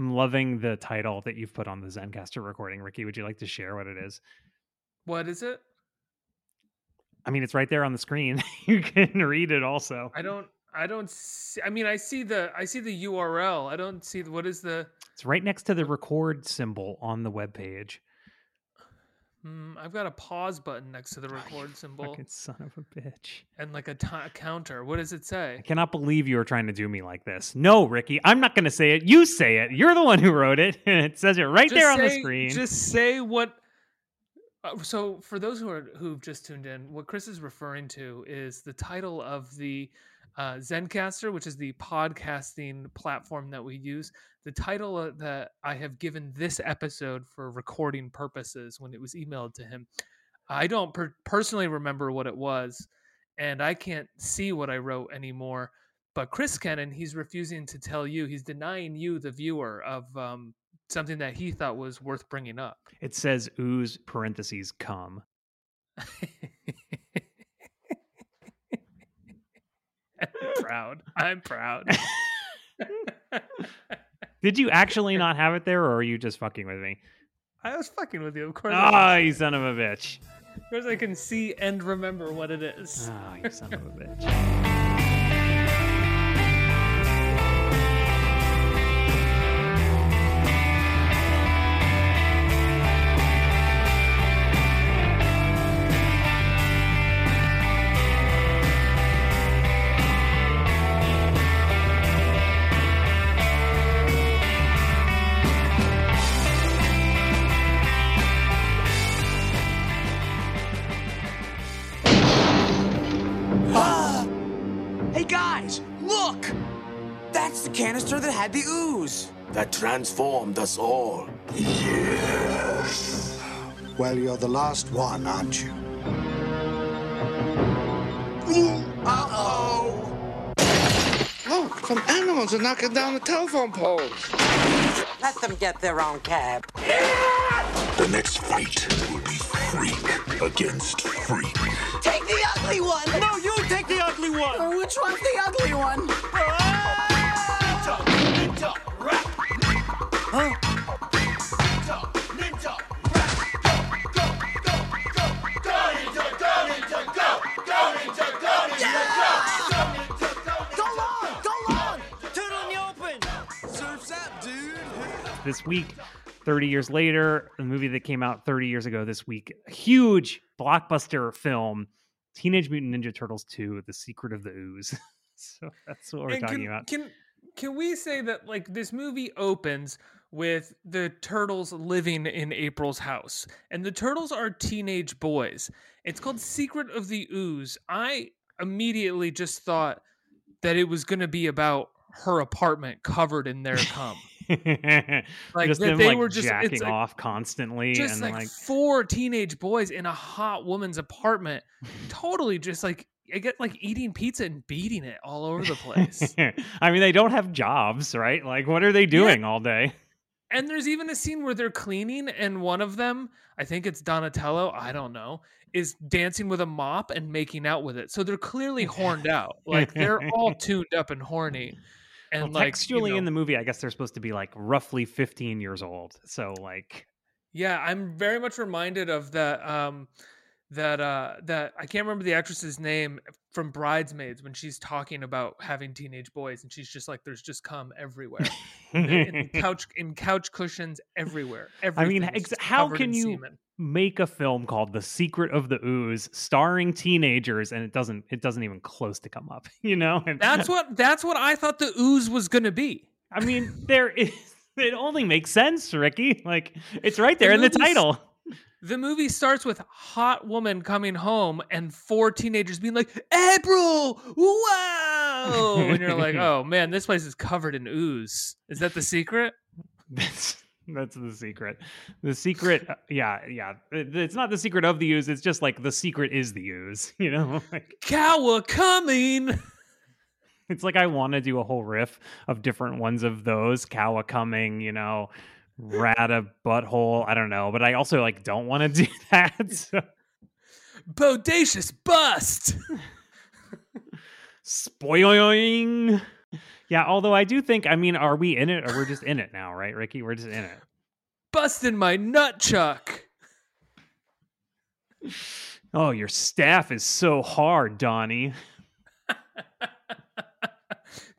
I'm loving the title that you've put on the Zencastr recording. Ricky, would you like to share what it is? What is it? I mean, it's right there on the screen. you can read it also. I don't. I don't. See, I mean, I see the. I see the URL. I don't see what is the. It's right next to the record symbol on the web page. Mm, I've got a pause button next to the record symbol Fucking son of a bitch. and like a counter. What does it say? I cannot believe you are trying to do me like this. No, Ricky, I'm not going to say it. You say it. You're the one who wrote it. it says it right there on the screen. Just say what. Uh, so, for those who are who've just tuned in, what Chris is referring to is the title of the uh, Zencastr, which is the podcasting platform that we use. The title uh, that I have given this episode for recording purposes when it was emailed to him. I don't per- personally remember what it was, and I can't see what I wrote anymore. But Chris Kennan, he's refusing to tell you. He's denying you, the viewer, of um, something that he thought was worth bringing up. it says ooze parentheses come. proud. I'm proud. Did you actually not have it there, or are you just fucking with me? I was fucking with you. Of course, Ah, can- you son of a bitch. of course I can see and remember what it is. Ah, you son of a bitch. guys, look! That's the canister that had the ooze. that transformed us all. Yes. Well, you're the last one, aren't you? Uh-oh! Oh, some animals are knocking down the telephone poles. Let them get their own cab. The next fight will be freak against freak. Take the ugly one! No, you take the ugly one! Oh, which one's the ugly one? Go long! Go long! Turtle in the open! Surf's up, dude! This week, 30 years later, the movie that came out 30 years ago this week, a huge blockbuster film, Teenage Mutant Ninja Turtles 2: The Secret of the Ooze. so that's what we're And talking can, about. Can can we say that like this movie opens with the turtles living in April's house, and the turtles are teenage boys. It's called Secret of the Ooze. I immediately just thought that it was going to be about her apartment covered in their cum. Like, just them they like were just- jacking like- off constantly just and like, like four teenage boys in a hot woman's apartment, totally just like I get like eating pizza and beating it all over the place. I mean, they don't have jobs, right? Like, what are they doing all day? And there's even a scene where they're cleaning, and one of them, I think it's Donatello, I don't know, is dancing with a mop and making out with it. So they're clearly horned out. Like they're all tuned up and horny. And well, like you textually in the movie, I guess they're supposed to be like roughly 15 years old. So, like, Yeah, I'm very much reminded of that um that uh that I can't remember the actress's name from Bridesmaids when she's talking about having teenage boys and she's just like there's just cum everywhere. in couch in couch cushions everywhere. I mean, ex- how can you semen. Make a film called The Secret of the Ooze starring teenagers and it doesn't it doesn't even close to come up, you know? And That's what that's what I thought the ooze was gonna be. I mean, there is it only makes sense, Ricky. Like it's right there The in the title. The movie starts with hot woman coming home and four teenagers being like, April, wow. And you're like, oh man, this place is covered in ooze. Is that the secret? That's that's the secret. The secret, uh, yeah, yeah. It's not the secret of the ooze. It's just like the secret is the ooze. You know, like Cowa coming. it's like I want to do a whole riff of different ones of those. Kawa coming, you know, rata butthole. I don't know, but I also like don't want to do that. So, Bodacious bust. spoiling. Yeah, although I do think, I mean, are we in it or we're just in it now, right, Ricky? We're just in it. Busting my nut chuck. Oh, your staff is so hard, Donnie.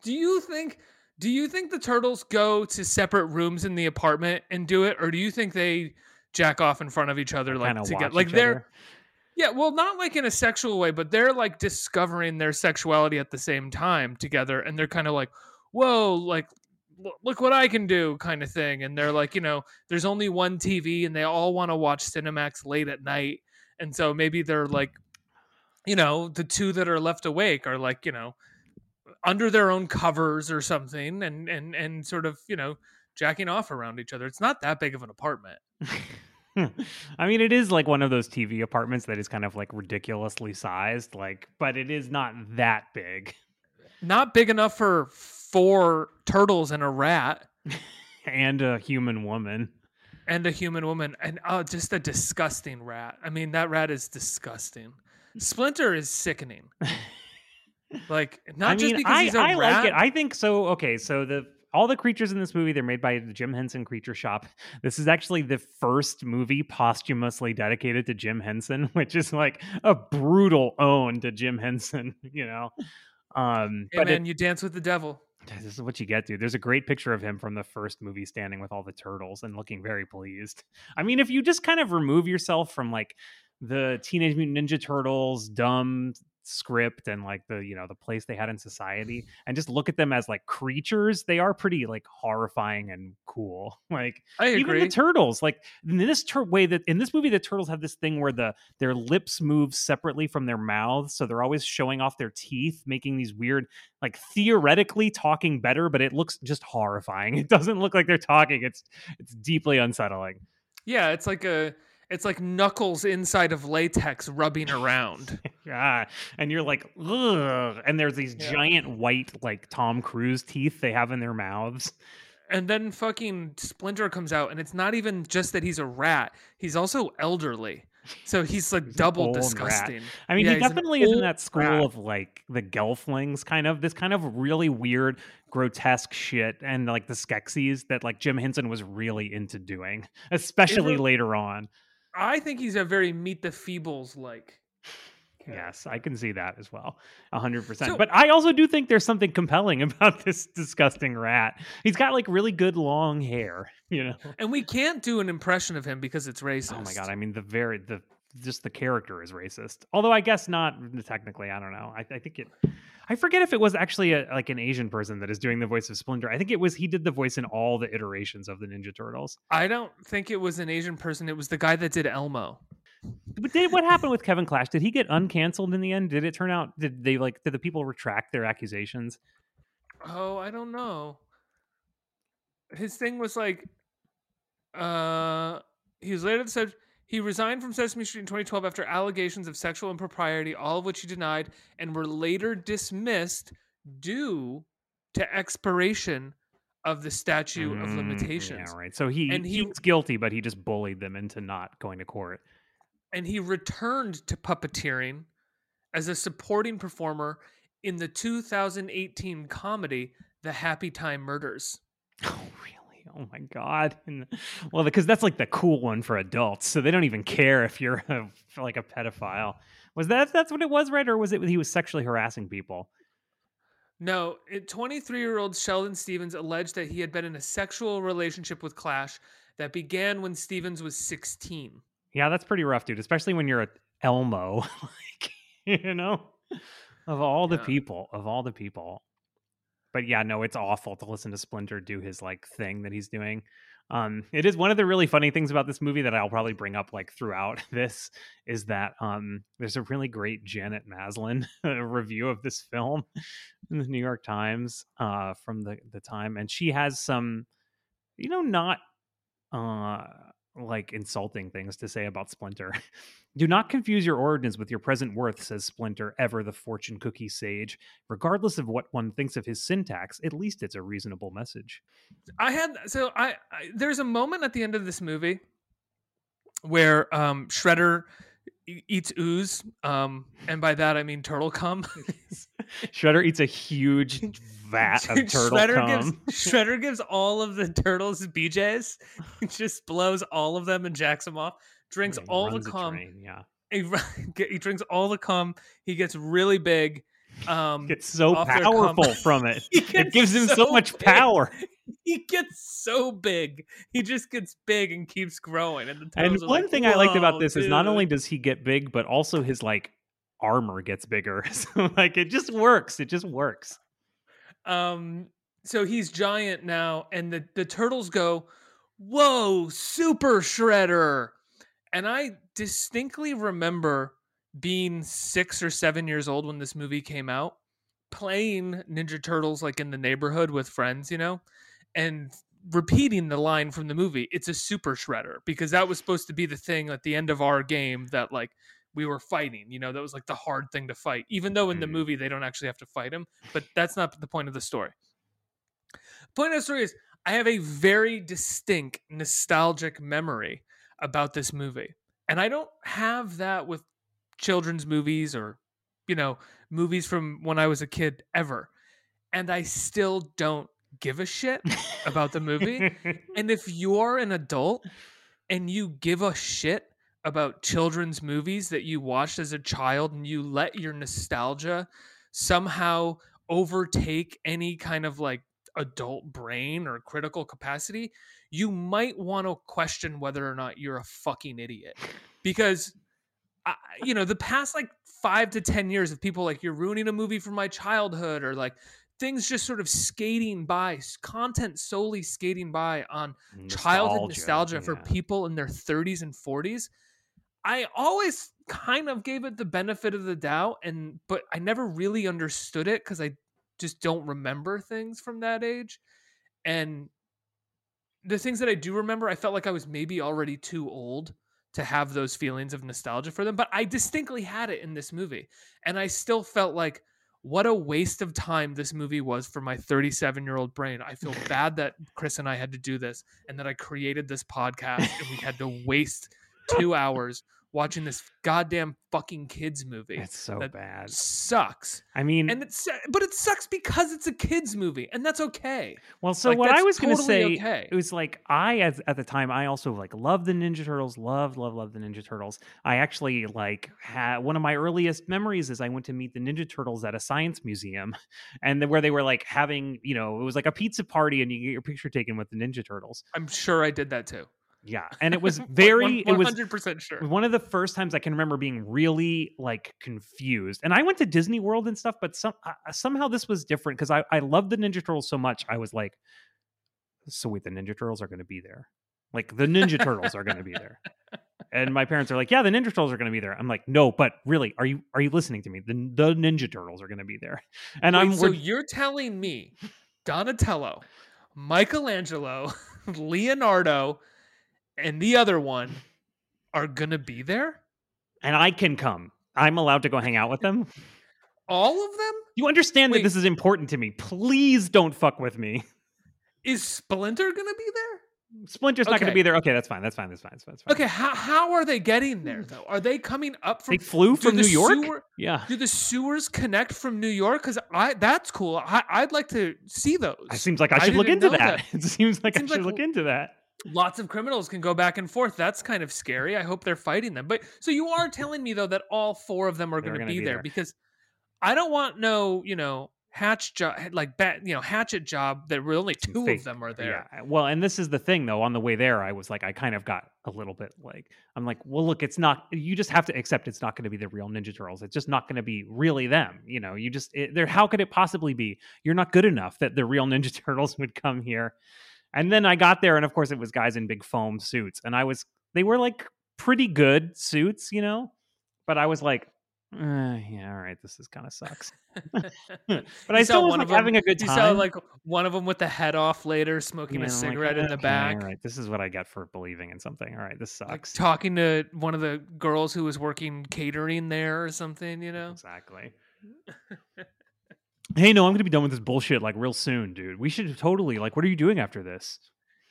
do you think do you think the turtles go to separate rooms in the apartment and do it or do you think they jack off in front of each other like together like they're other. Yeah well not like in a sexual way but they're like discovering their sexuality at the same time together and they're kind of like whoa like look what i can do kind of thing and they're like you know there's only one tv and they all want to watch cinemax late at night and so maybe they're like you know the two that are left awake are like you know under their own covers or something and and and sort of you know jacking off around each other. It's not that big of an apartment I mean, it is like one of those TV apartments that is kind of like ridiculously sized, like, but it is not that big. not big enough for four turtles and a rat And a human woman. and a human woman and oh just a disgusting rat i mean that rat is disgusting splinter is sickening like not I just because I, he's a I rat like it. I think so. Okay, so the all the creatures in this movie they're made by the Jim Henson Creature Shop. This is actually the first movie posthumously dedicated to Jim Henson, which is like a brutal own to Jim Henson. You know, um, hey but it- you dance with the devil this is what you get, dude. There's a great picture of him from the first movie standing with all the turtles and looking very pleased. I mean, if you just kind of remove yourself from like the Teenage Mutant Ninja Turtles dumb script and like the you know the place they had in society and just look at them as like creatures they are pretty like horrifying and cool. Like i even the turtles like in this tur- way that in this movie the turtles have this thing where the their lips move separately from their mouths so they're always showing off their teeth making these weird like theoretically talking better but it looks just horrifying. It doesn't look like they're talking. It's it's deeply unsettling. Yeah it's like a it's like knuckles inside of latex rubbing around yeah and you're like Ugh. and there's these Yeah. giant white like tom cruise teeth they have in their mouths and then fucking splinter comes out and it's not even just that he's a rat he's also elderly so he's like He's double old rat. disgusting I mean, Yeah, he definitely is in that school rat. of like the Gelflings, kind of this kind of really weird, grotesque shit, and like the Skeksis that like Jim Henson was really into doing, especially later on. I think he's a very meet the feebles like Yes, I can see that as well, a hundred percent. So- But I also do think there's something compelling about this disgusting rat. He's got like really good long hair, you know. and we can't do an impression of him because it's racist Oh my god! I mean, the very the just the character is racist. Although I guess not technically. I don't know. I, I think it. I forget if it was actually a, like an Asian person that is doing the voice of Splinter. I think it was he did the voice in all the iterations of the Ninja Turtles. I don't think it was an Asian person. It was the guy that did Elmo. But did what happened with Kevin Clash? Did he get uncanceled in the end? Did it turn out? Did they like? Did the people retract their accusations? Oh, I don't know. His thing was like, uh, he was later said he resigned from Sesame Street in 2012 after allegations of sexual impropriety, all of which he denied, and were later dismissed due to expiration of the statute of Mm, limitations. Yeah, right. So he And he he- was guilty, but he just bullied them into not going to court. and he returned to puppeteering as a supporting performer in the 2018 comedy The Happy Time Murders. Oh, really? Oh my god! And, well, because that's like the cool one for adults, so they don't even care if you're a, like a pedophile. Was that that's what it was, right? Or was it he was sexually harassing people? No, 23 year old Sheldon Stephens alleged that he had been in a sexual relationship with Clash that began when Stephens was 16. Yeah, that's pretty rough, dude. Especially when you're a Elmo, like you know, of all the Yeah. people, of all the people. But yeah, no, it's awful to listen to Splinter do his like thing that he's doing. Um, it is one of the really funny things about this movie that I'll probably bring up like throughout this is that um, there's a really great Janet Maslin review of this film in the New York Times uh, from the the time, and she has some, you know, not uh like insulting things to say about Splinter. Do not confuse your origins with your present worth, says Splinter, ever the fortune cookie sage. Regardless of what one thinks of his syntax, at least it's a reasonable message. I had, so I, I there's a moment at the end of this movie where um, Shredder eats ooze. Um, and by that, I mean turtle cum. Shredder eats a huge vat of Dude, turtle Shredder cum. gives Shredder gives all of the turtles BJ's. He just blows all of them and jacks them off. Drinks all the cum. train, Yeah, He, he drinks all the cum. He gets really big. Um, gets so off their cum. powerful from it. It gives him so, so much big. power. he gets so big. He just gets big and keeps growing. And the And one like, thing I liked about "Whoa, this is not only does he get big, but also his like armor gets bigger. So like it just works. It just works. Um, so he's giant now, and the the turtles go, "Whoa, super shredder!" And I distinctly remember being six or seven years old when this movie came out, playing Ninja Turtles like in the neighborhood with friends, you know, and repeating the line from the movie, "It's a super shredder," because that was supposed to be the thing at the end of our game that like we were fighting. You know, that was like the hard thing to fight, even though in the Mhm. movie they don't actually have to fight him. But that's not the point of the story. The point of the story is I have a very distinct nostalgic memory about this movie. And I don't have that with children's movies or, you know, movies from when I was a kid ever. And I still don't give a shit about the movie. And if you're an adult and you give a shit about children's movies that you watched as a child and you let your nostalgia somehow overtake any kind of like adult brain or critical capacity, you might want to question whether or not you're a fucking idiot. Because I, you know, the past like five to 10 years of people like, you're ruining a movie from my childhood, or like things just sort of skating by, content solely skating by on childhood nostalgia for people in their 30s and 40s. I always kind of gave it the benefit of the doubt, and but I never really understood it because I just don't remember things from that age. And the things that I do remember, I felt like I was maybe already too old to have those feelings of nostalgia for them, but I distinctly had it in this movie. And I still felt like what a waste of time this movie was for my 37 year old brain. I feel bad that Chris and I had to do this and that I created this podcast and we had to waste two hours watching this goddamn fucking kids movie. It's so that bad. Sucks. I mean, And it's but it sucks because it's a kids movie and that's okay. well, so like, what I was going to say okay. it was like I at, at the time I also like loved the Ninja Turtles, loved, love, love the Ninja Turtles. I actually like had one of my earliest memories is I went to meet the Ninja Turtles at a science museum, and then where they were like having you know it was like a pizza party and you get your picture taken with the Ninja Turtles. I'm sure I did that too. Yeah, and it was very one- it was 100% sure. one of the first times I can remember being really like confused. And I went to Disney World and stuff, but some uh, somehow this was different because I I loved the Ninja Turtles so much. I was like, so wait, the Ninja Turtles are going to be there. Like the Ninja Turtles are going to be there. And my parents are like, yeah, the Ninja Turtles are going to be there. I'm like, no, but really, are you are you listening to me? The the Ninja Turtles are going to be there. And Wait, I'm so you're telling me Donatello, Michelangelo, Leonardo, and the other one are gonna be there? and I can come. I'm allowed to go hang out with them. All of them? You understand Wait. that this is important to me. Please don't fuck with me. Is Splinter gonna be there? Splinter's not going to be there. Okay, that's fine. That's fine. That's fine. That's fine. That's fine. Okay, how, how are they getting there though? Are they coming up from They flew from New York. sewer- yeah, do the sewers connect from New York? Because I that's cool. I, I'd like to see those. it seems like I I should look into know that. It seems like seems I should like look into that. Lots of criminals can go back and forth. That's kind of scary. I hope they're fighting them. But so you are telling me though that all four of them are going to be, be there, there. because I don't want no, you know, hatch job like bat, you know, hatchet job that really only two fake- of them are there. Yeah. Well, and this is the thing though. On the way there, I was like, I kind of got a little bit like, I'm like, well, look, it's not. You just have to accept it's not going to be the real Ninja Turtles. It's just not going to be really them. You know, you just it, there. How could it possibly be? You're not good enough that the real Ninja Turtles would come here. And then I got there, and of course, it was guys in big foam suits, and I was. They were like pretty good suits, you know, but I was like. Uh, yeah, all right. This is kind of sucks, but You I saw still was like, of 'em- having a good You time. saw like one of them with the head off later, smoking Yeah, a I'm like, cigarette in the "Okay, back. All right, this is what I get for believing in something. All right, this Like sucks. talking to one of the girls who was working catering there or something, you know? Exactly. hey, no, I'm gonna be done with this bullshit like real soon, dude. We should totally like. What are you doing after this?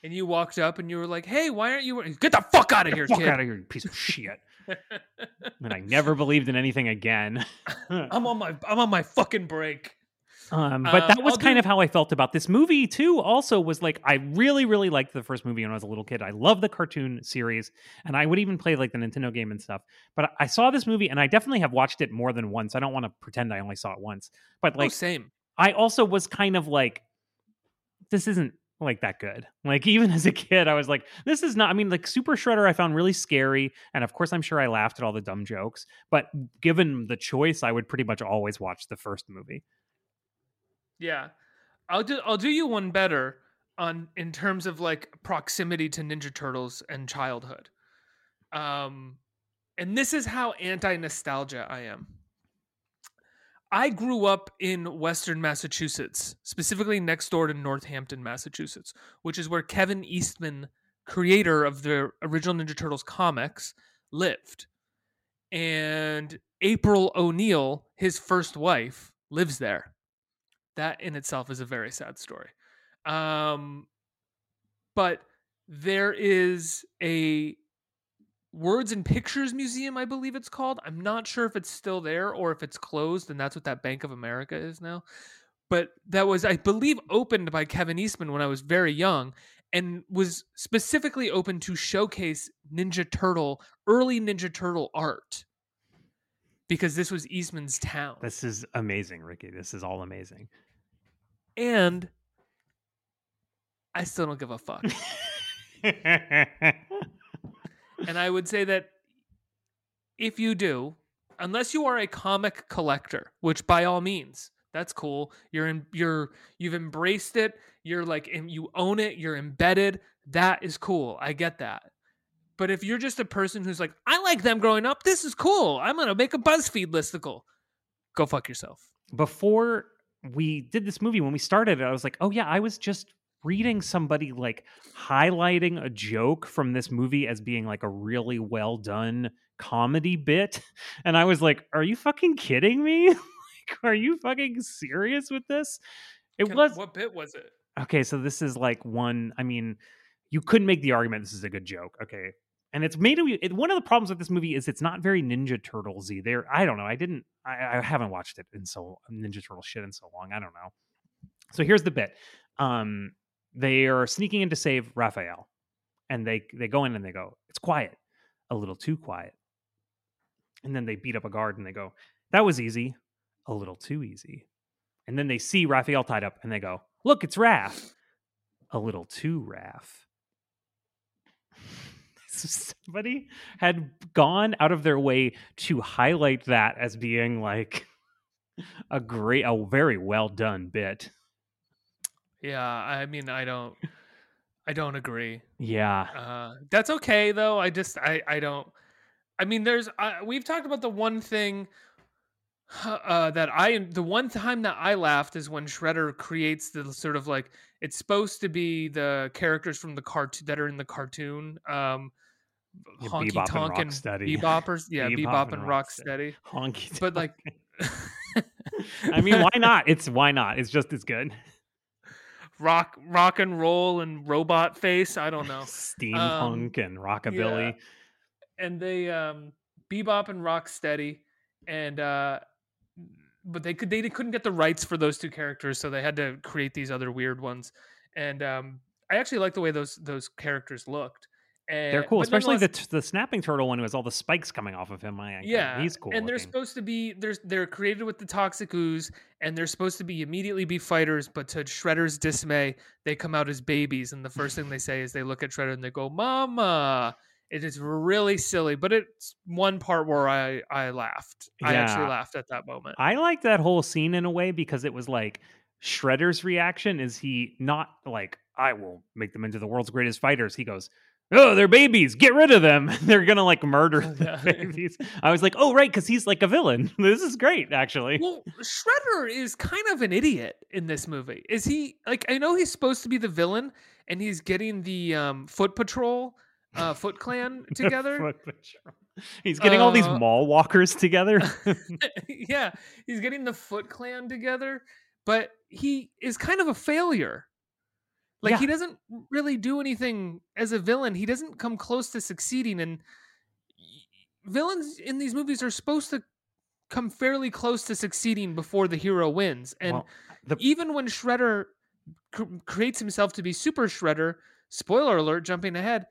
And you walked up and you were like, "Hey, why aren't you? Get the fuck out of here, Fuck kid!" out of here, you piece of shit. and I never believed in anything again. I'm on my I'm on my fucking break. Um, but that Um, was I'll kind do- of how I felt about this movie too. Also, was like I really, really liked the first movie when I was a little kid. I love the cartoon series, and I would even play like the Nintendo game and stuff. But I saw this movie, and I definitely have watched it more than once. I don't want to pretend I only saw it once, but oh, like same. I also was kind of like, this isn't like that good. Like even as a kid, I was like, this is not. I mean, like Super Shredder, I found really scary, and of course, I'm sure I laughed at all the dumb jokes. But given the choice, I would pretty much always watch the first movie. Yeah. I'll do I'll do you one better on in terms of like proximity to Ninja Turtles and childhood. Um and this is how anti-nostalgia I am. I grew up in Western Massachusetts, specifically next door to Northampton, Massachusetts, which is where Kevin Eastman, creator of the original Ninja Turtles comics, lived. And April O'Neil, his first wife, lives there that in itself is a very sad story. Um, but there is a Words and Pictures Museum, I believe it's called. I'm not sure if it's still there or if it's closed, and that's what that Bank of America is now. But that was, I believe, opened by Kevin Eastman when I was very young and was specifically open to showcase Ninja Turtle, early Ninja Turtle art. Because this was Eastman's town. This is amazing, Ricky. This is all amazing. And I still don't give a fuck. and I would say that if you do, unless you are a comic collector, which by all means, that's cool. You're in you're you've embraced it. You're like you own it, you're embedded. That is cool. I get that. But if you're just a person who's like, I like them growing up, this is cool. I'm gonna make a BuzzFeed listicle. Go fuck yourself. Before we did this movie, when we started it, I was like, oh yeah, I was just reading somebody like highlighting a joke from this movie as being like a really well done comedy bit. And I was like, are you fucking kidding me? like, are you fucking serious with this? It Can- was what bit was it? okay so this is like one i mean you couldn't make the argument this is a good joke okay and it's made it, one of the problems with this movie is it's not very ninja turtlesy. There i don't know i didn't I, I haven't watched it in so ninja turtle shit in so long i don't know. So here's the bit. Um they are sneaking in to save raphael. And they they go in and they go it's quiet. A little too quiet. And then they beat up a guard and they go that was easy. A little too easy. And then they see raphael tied up and they go look it's raph. A little too raph somebody had gone out of their way to highlight that as being like a great a very well done bit Yeah, I mean, I don't, I don't agree. yeah Uh, that's okay though. I just, I, I don't. I mean, there's, uh, we've talked about the one thing uh, that I, the one time that I laughed is when Shredder creates the sort of like it's supposed to be the characters from the cartoon that are in the cartoon. Um, Yeah, Honky Bebop and Tonk and Rocksteady. Beboppers, yeah, Bebop Bebop, and and Rocksteady. Rocksteady. honky But like, i mean why not it's why not it's just as good rock, rock and roll and robot face. I don't know. steampunk and rockabilly and they um bebop and rocksteady and uh but they could they couldn't get the rights for those two characters so they had to create these other weird ones and um i actually like the way those those characters looked and, they're cool especially the the snapping turtle one who has all the spikes coming off of him I, yeah he's cool and they're supposed to be there's they're created with the toxic ooze and they're supposed to be immediately be fighters but to shredder's dismay they come out as babies and the first thing they say is they look at shredder and they go mama it is really silly but it's one part where i i laughed i actually laughed at that moment I like that whole scene in a way because it was like Shredder's reaction is he not like I will make them into the world's greatest fighters. He goes, "Oh, they're babies. Get rid of them. they're gonna like murder Oh, the yeah. babies." I was like, "Oh, right," because he's like a villain. This is great, actually. well shredder is kind of an idiot in this movie is he like i know he's supposed to be the villain and he's getting the um foot patrol uh foot clan together. He's getting all these Uh, mall walkers together. yeah, he's getting the Foot Clan together, but he is kind of a failure. Like Yeah. he doesn't really do anything as a villain. He doesn't come close to succeeding and villains in these movies are supposed to come fairly close to succeeding before the hero wins. And Well, the- even when Shredder cr- creates himself to be Super Shredder, spoiler alert, jumping ahead,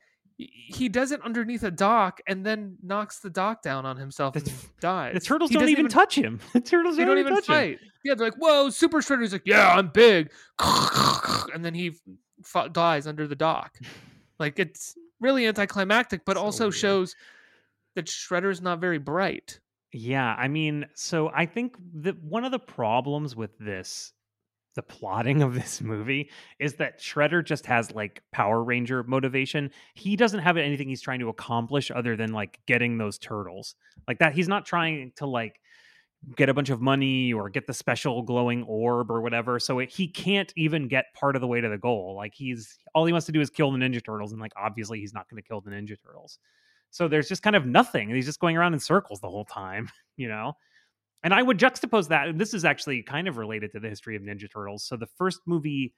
he- does it underneath a dock and then knocks the dock down on himself and dies. The turtles He don't even, touch him. The turtles They don't even touch him. fight. Yeah, they're like, "Whoa, Super Shredder's like, yeah, I'm big," and then he f- dies under the dock. Like it's really anticlimactic, but So also weird. shows that Shredder's not very bright. Yeah, I mean, so I think that one of the problems with this, the plotting of this movie, is that Shredder just has like Power Ranger motivation. He doesn't have anything he's trying to accomplish other than like getting those turtles. Like that, he's not trying to like get a bunch of money or get the special glowing orb or whatever. So it, he can't even get part of the way to the goal. Like he's all he wants to do is kill the Ninja Turtles, and like obviously he's not going to kill the Ninja Turtles. So there's just kind of nothing. He's just going around in circles the whole time, you know? And I would juxtapose that. And this is actually kind of related to the history of Ninja Turtles. So the first movie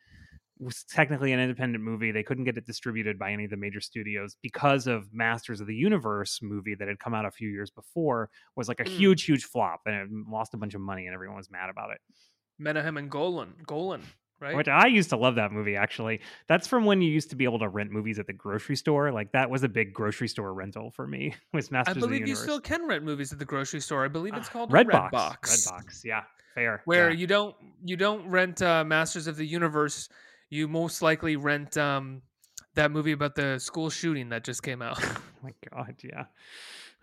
was technically an independent movie. They couldn't get it distributed by any of the major studios because of Masters of the Universe movie that had come out a few years before was like a Mm. huge, huge flop and it lost a bunch of money and everyone was mad about it. Menahem and Golan, Golan, right? Which I used to love that movie actually. That's from when you used to be able to rent movies at the grocery store. Like that was a big grocery store rental for me. Was I Masters of the believe you still can rent movies at the grocery store. I believe it's Ah, called Redbox. Red Box, Yeah, fair. where yeah. you don't you don't rent uh, Masters of the Universe. You most likely rent um, that movie about the school shooting that just came out. Oh my god, yeah.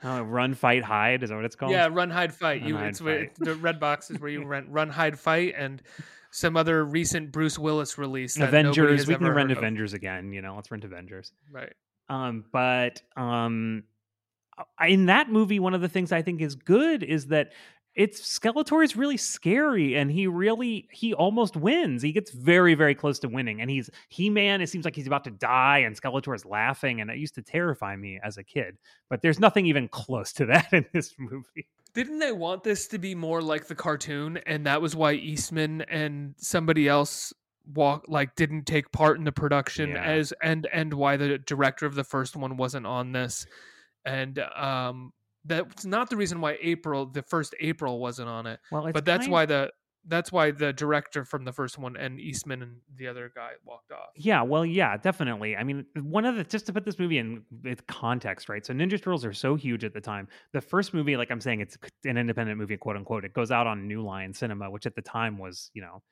Uh, run, fight, hide is that what it's called? yeah, Run Hide Fight. Run, you Hide, it's where Fight. the Red Box is where you rent Run Hide Fight and some other recent Bruce Willis release. That Avengers. We can rent heard of. Avengers again. You know, let's rent Avengers. Right. Um, but um, in that movie, one of the things I think is good is that it's Skeletor is really scary, and he really he almost wins. He gets very very close to winning, and he's He Man. It seems like he's about to die, and Skeletor is laughing, and it used to terrify me as a kid. But there's nothing even close to that in this movie. Didn't they want this to be more like the cartoon, and that was why Eastman and somebody else walk like didn't take part in the production Yeah. as and and why the director of the first one wasn't on this, and um that's not the reason why April the first April wasn't on it, Well, but that's why the that's why the director from the first one and Eastman and the other guy walked off. Yeah, well, yeah, definitely. I mean, one of the just to put this movie in context, right? So Ninja Turtles are so huge at the time. The first movie, like I'm saying, it's an independent movie, quote unquote. It goes out on New Line Cinema, which at the time was, you know,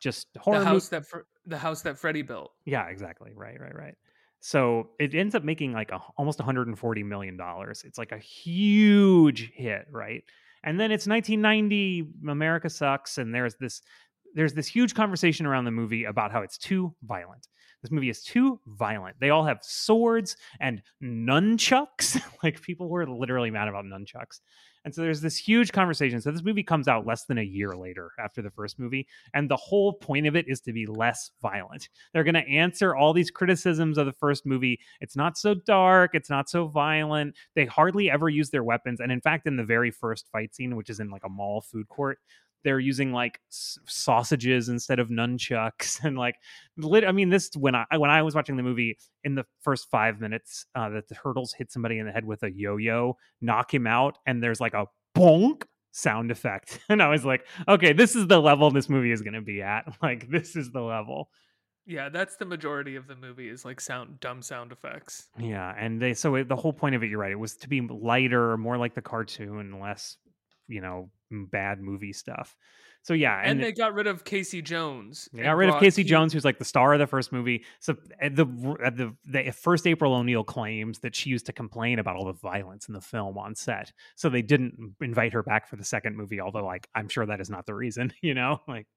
just horror. the house that the house that Freddie built. yeah, exactly. Right, right, right. So it ends up making like a, almost 140 million dollars. It's like a huge hit, right? And then it's 1990. America sucks, and there's this there's this huge conversation around the movie about how it's too violent. This movie is too violent. They all have swords and nunchucks. like people were literally mad about nunchucks. And so there's this huge conversation. So this movie comes out less than a year later after the first movie. And the whole point of it is to be less violent. They're going to answer all these criticisms of the first movie. It's not so dark. It's not so violent. They hardly ever use their weapons. And in fact, in the very first fight scene, which is in like a mall food court, they're using like s- sausages instead of nunchucks and like lit i mean this when i when i was watching the movie in the first five minutes uh that the turtles hit somebody in the head with a yo-yo knock him out and there's like a bonk sound effect. And i was like okay this is the level this movie is going to be at. Like this is the level. Yeah, that's the majority of the movie is like sound dumb sound effects. yeah and they so it, the whole point of it you're right it was to be lighter more like the cartoon less you know bad movie stuff so yeah And, and, they got rid of Casey Jones. They got rid of Casey Keith- Jones, who's like the star of the first movie. So at the at eh, the the eh, first April O'Neil claims that she used to complain about all the violence in the film on set, so they didn't invite her back for the second movie. Although, like, I'm sure that is not the reason. You know, like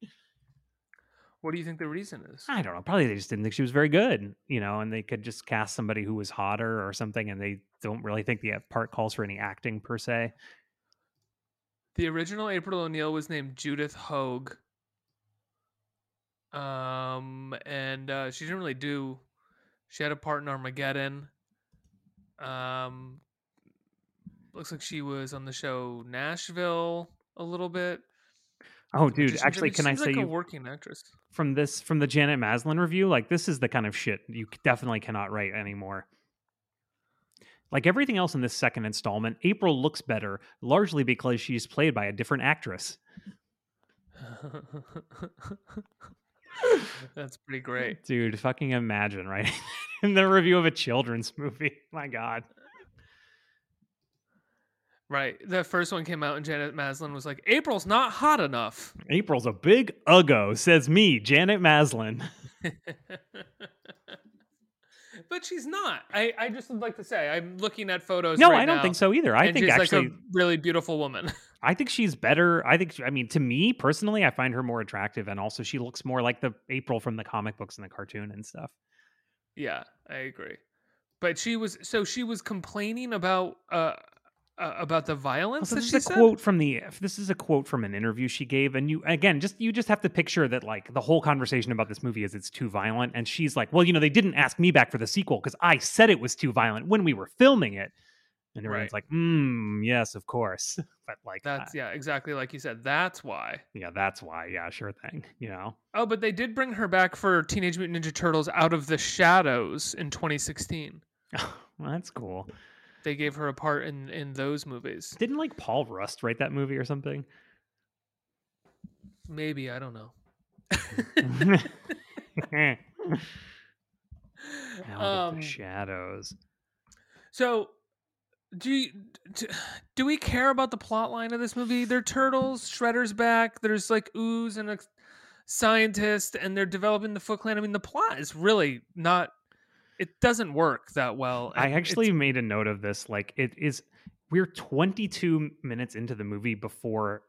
What do you think the reason is? I don't know. Probably they just didn't think she was very good. You know, and they could just cast somebody who was hotter or something, and they don't really think the part calls for any acting per se. The original April O'Neil was named Judith Hoag. Um, and uh, she didn't really do. She had a part in Armageddon. Um, looks like she was on the show Nashville a little bit. Oh, dude, seems- actually, can I say like a you working actress? from this from the Janet Maslin review, like this is the kind of shit you definitely cannot write anymore. Like everything else in this second installment, April looks better, largely because she's played by a different actress. That's pretty great. Dude, fucking imagine, right? in the review of a children's movie. My God. Right. The first one came out and Janet Maslin was like, April's not hot enough. April's a big uggo, says me, Janet Maslin. But she's not. I, I just would like to say, I'm looking at photos. No, right I don't now, think so either. I think she's actually, like a really beautiful woman. I think she's better. I think, I mean, to me personally, I find her more attractive, and also she looks more like the April from the comic books and the cartoon and stuff. yeah, I agree. But she was so she was complaining about uh, uh about the violence. Also, that this is a said? quote from the. This is a quote from an interview she gave, and you again, just you just have to picture that like the whole conversation about this movie is it's too violent, and she's like, well, you know, they didn't ask me back for the sequel because I said it was too violent when we were filming it, and everyone's Right. like, mm, yes, of course, but like That's uh, yeah, exactly like you said. That's why. yeah, that's why, yeah, sure thing, you know. Oh, but they did bring her back for Teenage Mutant Ninja Turtles Out of the Shadows in 2016. well, that's cool. They gave her a part in in those movies. Didn't like Paul Rust write that movie or something? Maybe I don't know. Out of Um, the shadows. So, do you, d- do we care about the plot line of this movie? They're turtles. Shredder's back. There's like ooze and a scientist, and they're developing the Foot Clan. I mean, the plot is really not. It doesn't work that well. I actually made a note of this. Like, it is. We're 22 minutes into the movie before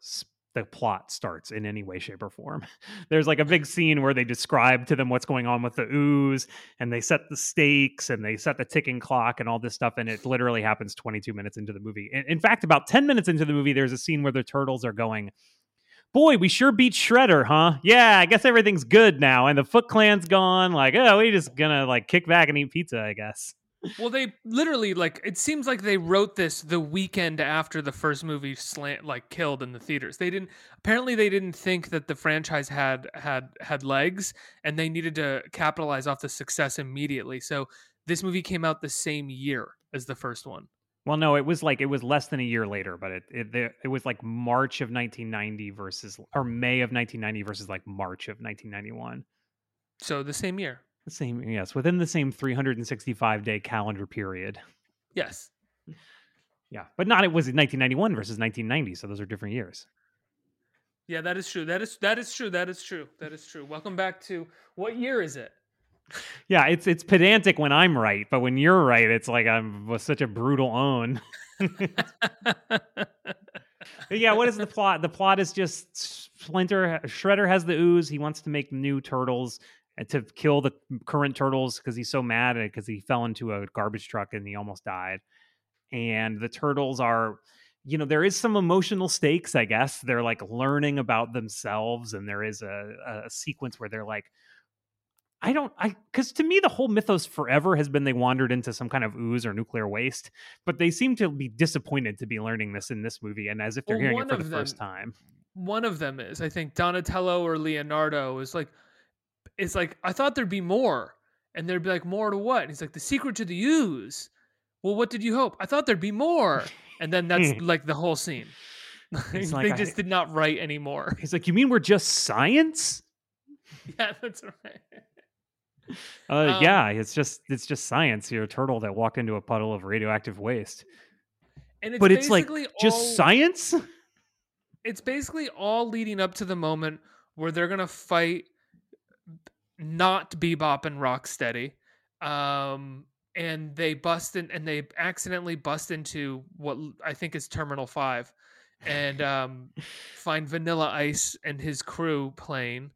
the plot starts in any way, shape, or form. There's like a big scene where they describe to them what's going on with the ooze, and they set the stakes and they set the ticking clock and all this stuff. And it literally happens 22 minutes into the movie. In, in fact, about 10 minutes into the movie, there's a scene where the turtles are going. Boy, we sure beat Shredder, huh? Yeah, I guess everything's good now. And the Foot Clan's gone. Like, oh, we just gonna like kick back and eat pizza, I guess. Well, they literally like it seems like they wrote this the weekend after the first movie slant like killed in the theaters. They didn't apparently they didn't think that the franchise had had had legs and they needed to capitalize off the success immediately. So this movie came out the same year as the first one. Well, no, it was like it was less than a year later, but it it it was like March of 1990 versus or May of 1990 versus like March of 1991. So the same year. The same, yes, within the same 365 day calendar period. Yes. Yeah, but not it was 1991 versus 1990, so those are different years. Yeah, that is true. That is that is true. That is true. That is true. Welcome back to what year is it? Yeah, it's it's pedantic when I'm right, but when you're right, it's like I'm was such a brutal own. Yeah, what is the plot? The plot is just Splinter Shredder has the ooze. He wants to make new turtles to kill the current turtles because he's so mad at it because he fell into a garbage truck and he almost died. And the turtles are, you know, there is some emotional stakes, I guess. They're like learning about themselves, and there is a, a sequence where they're like, I don't, I, because to me, the whole mythos forever has been they wandered into some kind of ooze or nuclear waste, but they seem to be disappointed to be learning this in this movie, and as if they're Well, hearing it for the first time. one of them is i think donatello or leonardo is like it's like i thought there'd be more and they'd be like more to what? And he's like the secret to the ooze. Well what did you hope? I thought there'd be more. And then that's like the whole scene. It's they like, I- just did not write anymore. He's like, you mean we're just science? yeah that's right Uh, Um, yeah, it's just it's just science. You're a turtle that walked into a puddle of radioactive waste, and it's but it's like basically just science. it's basically all leading up to the moment where they're gonna fight not bebop and rocksteady um and they bust in and they accidentally bust into what I think is terminal 5 and um find vanilla ice and his crew playing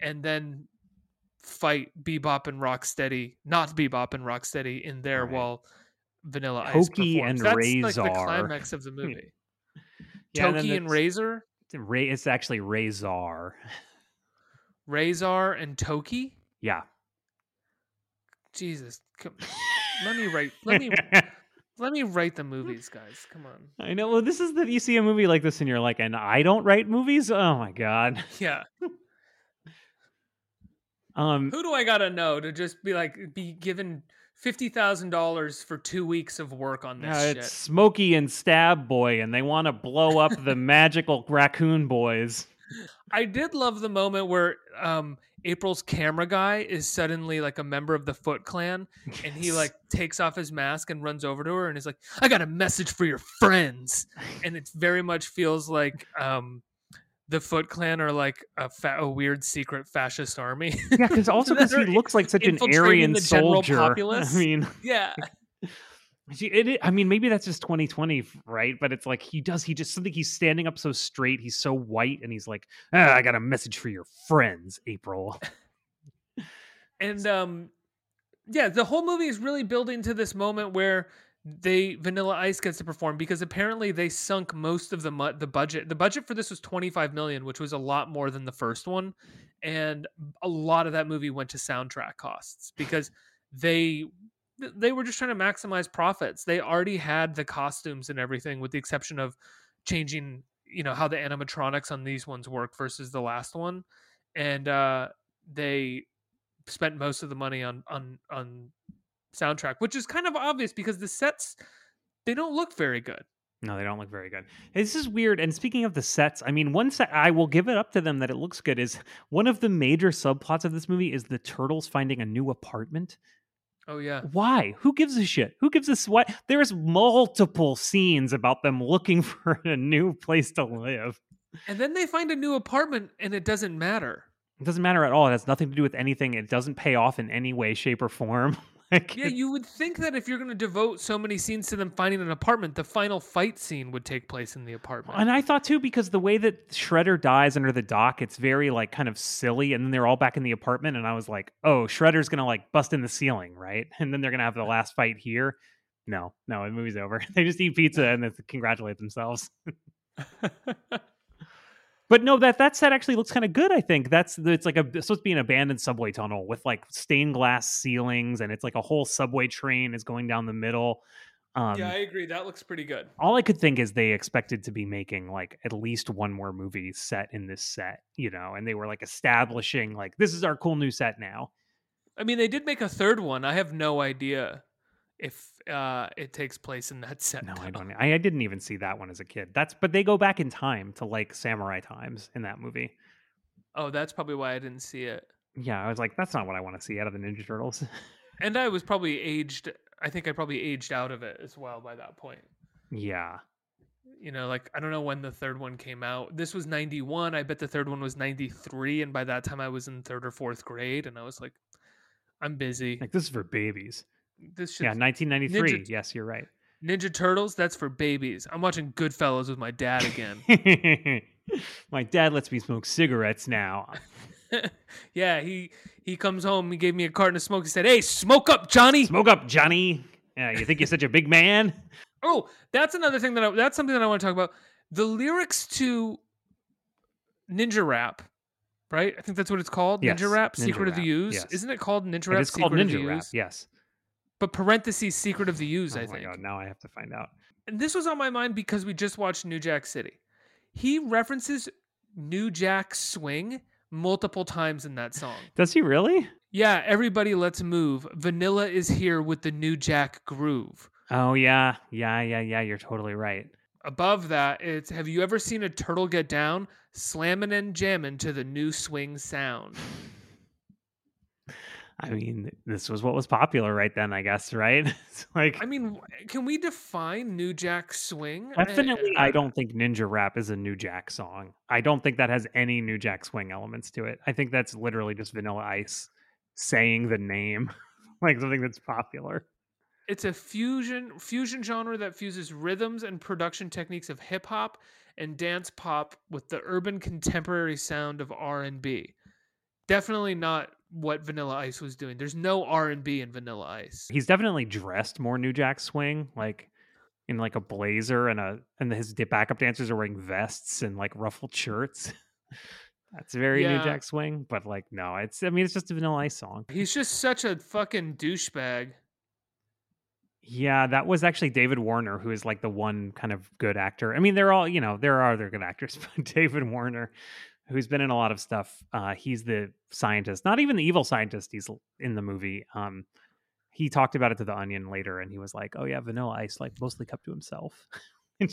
and then fight bebop and rocksteady not bebop and rocksteady in there Right. while vanilla ice Toki performs. and that's like the climax of the movie Yeah, and toki and that's- razor it's actually Razor. Razor and Toki. Yeah. Jesus, come, let me write. Let me let me write the movies, guys. Come on. I know. Well, this is that you see a movie like this and you're like, and I don't write movies. Oh my god. Yeah. Um, Who do I gotta know to just be like be given fifty thousand dollars for two weeks of work on this Yeah, shit. it's Smokey and Stab Boy, and they want to blow up the magical raccoon boys. I did love the moment where um, April's camera guy is suddenly like a member of the Foot Clan, and he like takes off his mask and runs over to her and is like, "I got a message for your friends," and it very much feels like um, the Foot Clan are like a, fa- a weird secret fascist army. Yeah, because also because he looks like such an Aryan soldier. populace. I mean, yeah, It, it- I mean, maybe that's just 2020, right? But it's like he does. He just something. He's standing up so straight. He's so white, and he's like, ah, "I got a message for your friends, April." and um yeah the whole movie is really building to this moment where they vanilla ice gets to perform because apparently they sunk most of the mu- the budget. The budget for this was 25 million which was a lot more than the first one. And a lot of that movie went to soundtrack costs because they they were just trying to maximize profits. They already had the costumes and everything with the exception of changing you know how the animatronics on these ones work versus the last one. And uh they spent most of the money on on on soundtrack, which is kind of obvious because the sets they don't look very good. No, they don't look very good. This is weird. And speaking of the sets, I mean, one set I will give it up to them that it looks good is one of the major subplots of this movie is the turtles finding a new apartment. Oh yeah. Why? Who gives a shit? Who gives a what? There's multiple scenes about them looking for a new place to live. And then they find a new apartment and it doesn't matter. It doesn't matter at all. It has nothing to do with anything. It doesn't pay off in any way, shape, or form. like, Yeah, you would think that if you're going to devote so many scenes to them finding an apartment, the final fight scene would take place in the apartment. And I thought too, because the way that Shredder dies under the dock, it's very like kind of silly. And then they're all back in the apartment, and I was like, oh, Shredder's gonna like bust in the ceiling, right? And then they're gonna have the last fight here. No, no, the movie's over. They just eat pizza and they congratulate themselves. But no, that that set actually looks kind of good. I think that's it's like a it's supposed to be an abandoned subway tunnel with like stained glass ceilings, and it's like a whole subway train is going down the middle. Um, yeah, I agree. That looks pretty good. all I could think is they expected to be making like at least one more movie set in this set, you know, and they were like establishing like this is our cool new set now. I mean, they did make a third one. I have no idea if uh, it takes place in that set. No, I don't. I, I didn't even see that one as a kid. That's but they go back in time to like samurai times in that movie. Oh, that's probably why I didn't see it. Yeah, I was like, that's not what I want to see out of the Ninja Turtles. And I was probably aged. I think I probably aged out of it as well by that point. yeah, You know, like I don't know when the third one came out. This was 91. I bet the third one was 93. And by that time I was in third or fourth grade. And I was like, I'm busy. like this is for babies. This shit. Yeah, 1993. Ninja- yes, you're right. Ninja Turtles, that's for babies. I'm watching Goodfellas with my dad again. My dad lets me smoke cigarettes now. yeah, he he comes home, he gave me a carton of smoke. He said, Hey, smoke up, Johnny. Smoke up, Johnny. Yeah, you think you're such a big man? Oh, that's another thing that I, that's something that I want to talk about. The lyrics to Ninja Rap, right? I think that's what it's called. Yes, Ninja Rap, Ninja Secret of the Ooze. yes. Isn't it called Ninja Rap? It's called Secret of the Ninja Rap. Yes. But parentheses, Secret of the Ooze. Oh I my think. god, now I have to find out. And this was on my mind because we just watched New Jack City. He references New Jack Swing multiple times in that song. Does he really? Yeah, everybody let's move. Vanilla is here with the New Jack groove. Oh yeah, yeah, yeah, yeah. You're totally right. Above that, it's have you ever seen a turtle get down, slamming and jamming to the new swing sound? I mean, this was what was popular right then, I guess, right? It's like I mean, can we define New Jack Swing? definitely Uh, I don't think Ninja Rap is a New Jack song. I don't think that has any New Jack swing elements to it. I think that's literally just Vanilla Ice saying the name like something that's popular. It's a fusion fusion genre that fuses rhythms and production techniques of hip hop and dance pop with the urban contemporary sound of R&B. Definitely not what Vanilla Ice was doing. There's no R&B in Vanilla Ice. He's definitely dressed more New Jack swing, like in like a blazer and a and his backup dancers are wearing vests and like ruffled shirts. That's very New Jack swing, but like no, it's I mean it's just a Vanilla Ice song. He's just such a fucking douchebag. Yeah, that was actually David Warner, who is like the one kind of good actor. I mean, they're all, you know, there are other good actors, but David Warner, who's been in a lot of stuff, uh, he's the scientist, not even the evil scientist. He's in the movie. Um, he talked about it to the Onion later, and he was like, "Oh yeah, Vanilla Ice like mostly kept to himself."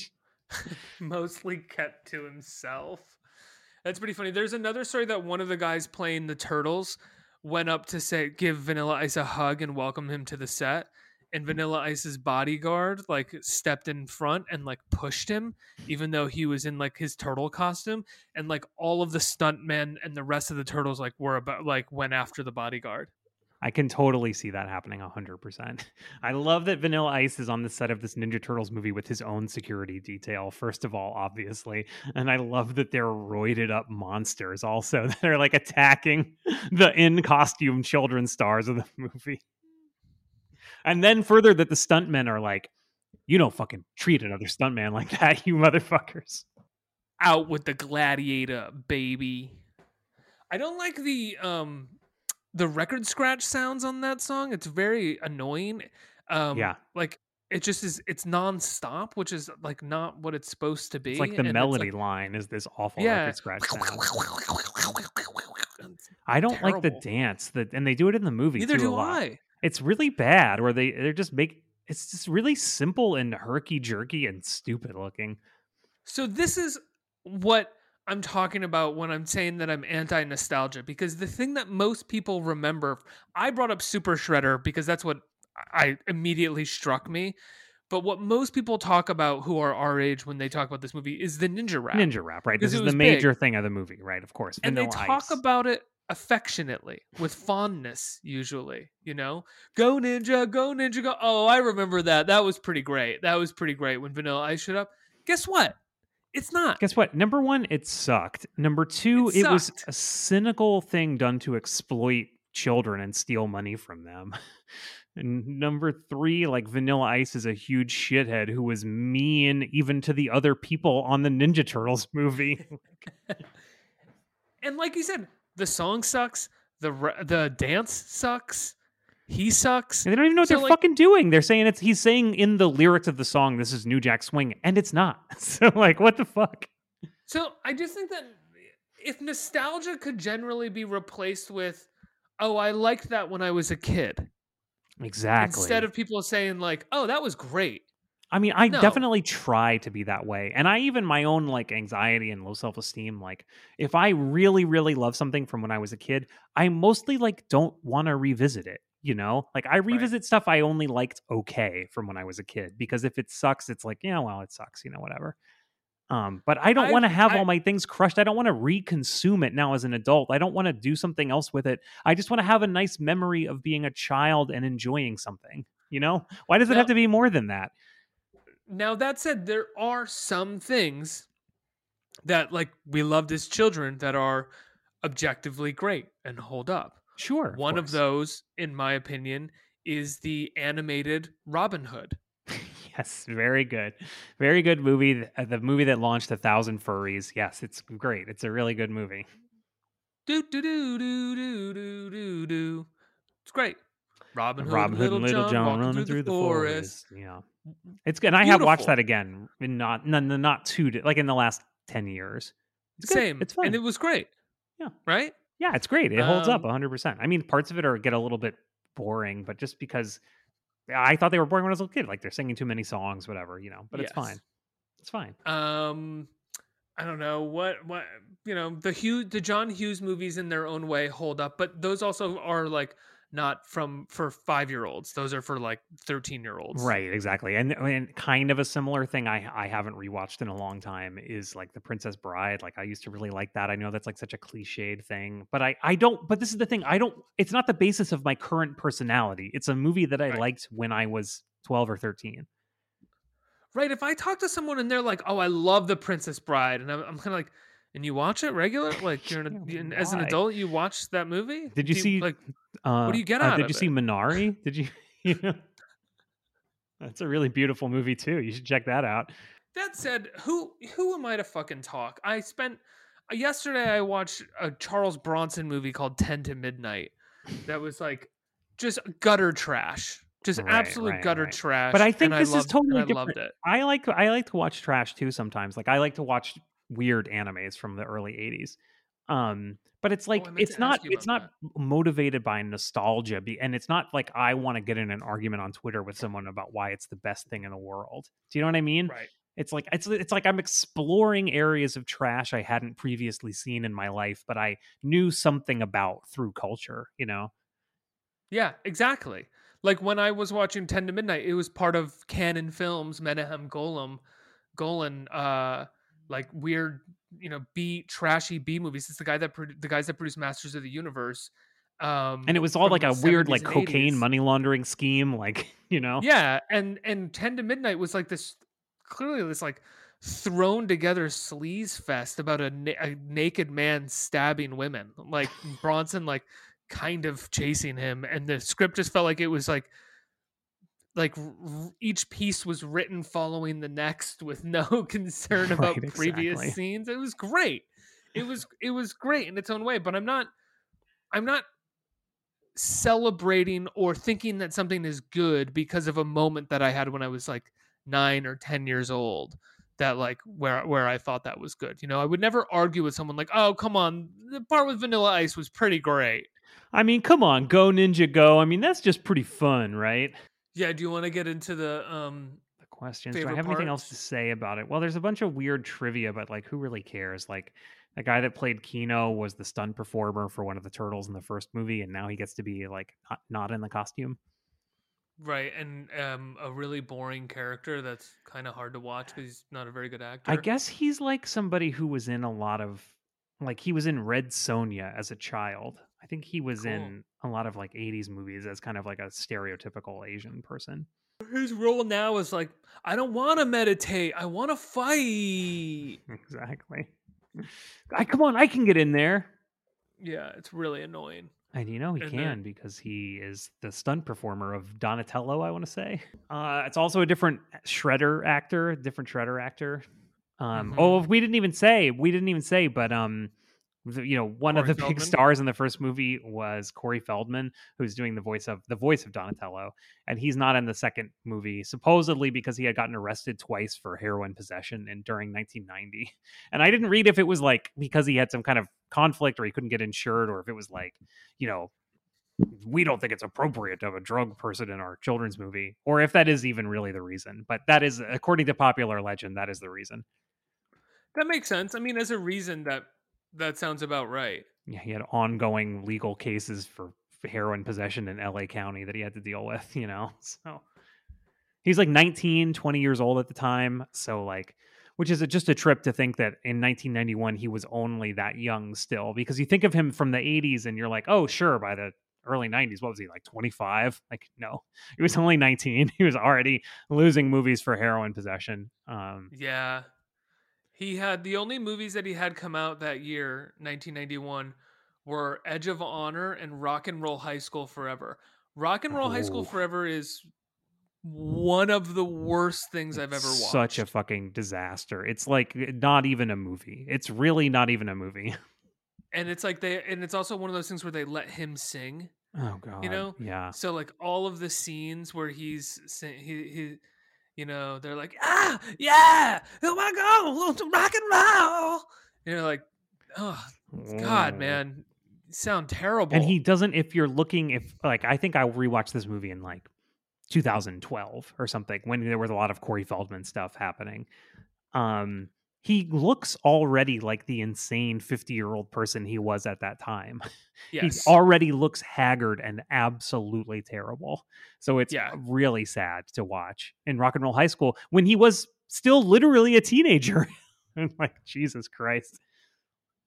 Mostly kept to himself. That's pretty funny. There's another story that one of the guys playing the turtles went up to say give Vanilla Ice a hug and welcome him to the set. And Vanilla Ice's bodyguard like stepped in front and like pushed him, even though he was in like his turtle costume. And like all of the stuntmen and the rest of the turtles like were about like went after the bodyguard. I can totally see that happening 100%. I love that Vanilla Ice is on the set of this Ninja Turtles movie with his own security detail, first of all, obviously. And I love that they're roided up monsters also that are like attacking the in costume children stars of the movie. And then further, that the stuntmen are like, you don't fucking treat another stuntman like that, you motherfuckers. Out with the gladiator, baby. I don't like the um the record scratch sounds on that song. It's very annoying. Um Yeah. like it just is it's nonstop, which is like not what it's supposed to be. It's like the and melody like- line is this awful yeah. record scratch sound. I don't like the dance that, and they do it in the movie Neither too do. I. It's really bad where they they're just make it's just really simple and herky jerky and stupid looking. So this is what I'm talking about when I'm saying that I'm anti nostalgia because the thing that most people remember, I brought up Super Shredder because that's what I immediately struck me. But what most people talk about who are our age when they talk about this movie is the ninja rap. Ninja rap, right? This is the major big. thing of the movie, right? Of course. and they talk Ice. about it affectionately with fondness usually you know go ninja go ninja go oh i remember that that was pretty great that was pretty great when vanilla ice showed up guess what it's not Guess what? Number one, it sucked. Number two, It it, was a cynical thing done to exploit children and steal money from them. And number three, like Vanilla Ice is a huge shithead who was mean even to the other people on the Ninja Turtles movie. and like you said the song sucks the the dance sucks he sucks And they don't even know what So, they're like- fucking doing. They're saying it's he's saying in the lyrics of the song, "This is New Jack Swing," and it's not. So like, what the fuck? So I just think that if nostalgia could generally be replaced with, oh, I liked that when I was a kid, Exactly. instead of people saying like, oh, that was great. I mean, I No. definitely try to be that way. And I even my own like anxiety and low self-esteem like if I really really love something from when I was a kid, I mostly like don't want to revisit it, you know? Like I revisit stuff I only liked okay from when I was a kid because if it sucks, it's like, yeah, well, it sucks, you know, whatever. Um, but I don't want to have I- all my things crushed. I don't want to reconsume it now as an adult. I don't want to do something else with it. I just want to have a nice memory of being a child and enjoying something. You know? Why does it Now- have to be more than that? Now that said, there are some things that like we loved as children that are objectively great and hold up. Sure. One of course. those, in my opinion, is the animated Robin Hood. Yes, very good. Very good movie. uh, The movie that launched a thousand furries. Yes, it's great. It's a really good movie. Do do do do do do do do. It's great. Robin Hood, Robin Hood Little, and Little John, John running through, the, forest. Yeah, it's good. And I have watched that again. In not not not too di- like in the last ten years. It's good. Same. It's fun. And it was great. Yeah. Right? yeah, it's great. It holds up Um, hundred percent. I mean, parts of it are get a little bit boring, but just because I thought they were boring when I was a kid, like they're singing too many songs, whatever, you know. But it's fine. It's fine. Um I don't know what what you know, the Hugh the John Hughes movies in their own way hold up, but those also are like not from for 5-year-olds. Those are for like 13-year-olds. Right, exactly. And and kind of a similar thing I I haven't rewatched in a long time is like The Princess Bride. Like I used to really like that. I know that's like such a cliched thing, but I I don't but this is the thing. I don't it's not the basis of my current personality. It's a movie that I Right. liked when I was 12 or 13. Right, if I talk to someone and they're like, "Oh, I love The Princess Bride." And I'm, I'm kind of like, "And you watch it regular? Like you're an, you- as an adult, you watch that movie? Did you Do see like Uh do you get uh, out Did you see? Minari? Did you you know? That's a really beautiful movie too. You should check that out. That said, who who am I to fucking talk? I spent uh, yesterday. I watched a Charles Bronson movie called Ten to Midnight. That was like just gutter trash, just Right, absolute right, gutter right. trash. But I think this is loved, totally I different. it. I like I like to watch trash too sometimes. Like I like to watch weird animes from the early 80s. Um, but it's like Oh, it's not it's not motivated by nostalgia, be- and it's not like I want to get in an argument on Twitter with someone about why it's the best thing in the world. Do you know what I mean? Right. It's like it's it's like I'm exploring areas of trash I hadn't previously seen in my life, but I knew something about through culture. You know? Yeah, exactly. Like when I was watching Ten to Midnight, it was part of Canon Films, Menahem Golem, Golan, uh, like weird, you know, B trashy B movies. It's the guy that produ- the guys that produced Masters of the Universe. Um, And it was all like a weird like cocaine 80s. money laundering scheme, like you know? Yeah, and and Ten to Midnight was like this clearly this like thrown together sleaze fest about a, na- a naked man stabbing women, like Bronson like kind of chasing him, and the script just felt like it was like like r- each piece was written following the next with no concern about Right, previous exactly. scenes. It was great. It was it was great in its own way, but I'm not I'm not celebrating or thinking that something is good because of a moment that I had when I was like 9 or 10 years old that like where where I thought that was good. You know, I would never argue with someone like, "Oh, come on, the part with Vanilla Ice was pretty great." I mean, come on, go ninja go. I mean, that's just pretty fun, right? Yeah, do you want to get into the um The questions. Do I have anything else to say about it? Well, there's a bunch of weird trivia, but like, who really cares? Like, the guy that played Keno was the stunt performer for one of the turtles in the first movie, and now he gets to be like not, not in the costume. right and um a really boring character that's kind of hard to watch because he's not a very good actor. I guess he's like somebody who was in a lot of like he was in Red Sonja as a child. I think he was Cool. in a lot of like 80s movies as kind of like a stereotypical Asian person. his role now is like, I don't want to meditate. I want to fight. Exactly. I come on, I can get in there. Yeah, it's really annoying. And you know he And can then- because he is the stunt performer of Donatello, I want to say. Uh, it's also a different Shredder actor, different Shredder actor. Um, Mhm. Oh, we didn't even say, we didn't even say, but um, you know, one of Corey the big stars in the first movie was Corey Feldman, who's doing the voice of the voice of Donatello, and he's not in the second movie, supposedly because he had gotten arrested twice for heroin possession in during 1990. And I didn't read if it was like because he had some kind of conflict or he couldn't get insured, or if it was like, you know, we don't think it's appropriate to have a drug person in our children's movie, or if that is even really the reason. But that is, according to popular legend, that is the reason. That makes sense. I mean, as a reason that that sounds about right. Yeah, he had ongoing legal cases for heroin possession in LA County that he had to deal with, you know. So he's like 19, 20 years old at the time. So like which is a, just a trip to think that in 1991 he was only that young still because you think of him from the 80s and you're like, "Oh, sure, by the early 90s what was he like 25?" Like no. He was only 19. He was already losing movies for heroin possession. Um Yeah. He had the only movies that he had come out that year, 1991, were Edge of Honor and Rock and Roll High School Forever. Rock and Roll High School. Forever is one of the worst things I've ever watched. Such a fucking disaster. It's like eh, not even a movie. It's really not even a movie. and it's like they and it's also one of those things where they let him sing. Oh god. You know, Yeah. So like all of the scenes where he's he he you know, they're like, "Ah, yeah. Oh my go, rock and roll." And you're like, "Oh, God, man, sound terrible." And he doesn't if you're looking if like I think I rewatched this movie in like 2012 or something when there was a lot of Corey Feldman stuff happening. Um he looks already like the insane 50 year old person he was at that time. yes. He already looks haggard and absolutely terrible. So it's Yeah. really sad to watch in Rock and Roll High School when he was still literally a teenager. I'm like, Jesus Christ.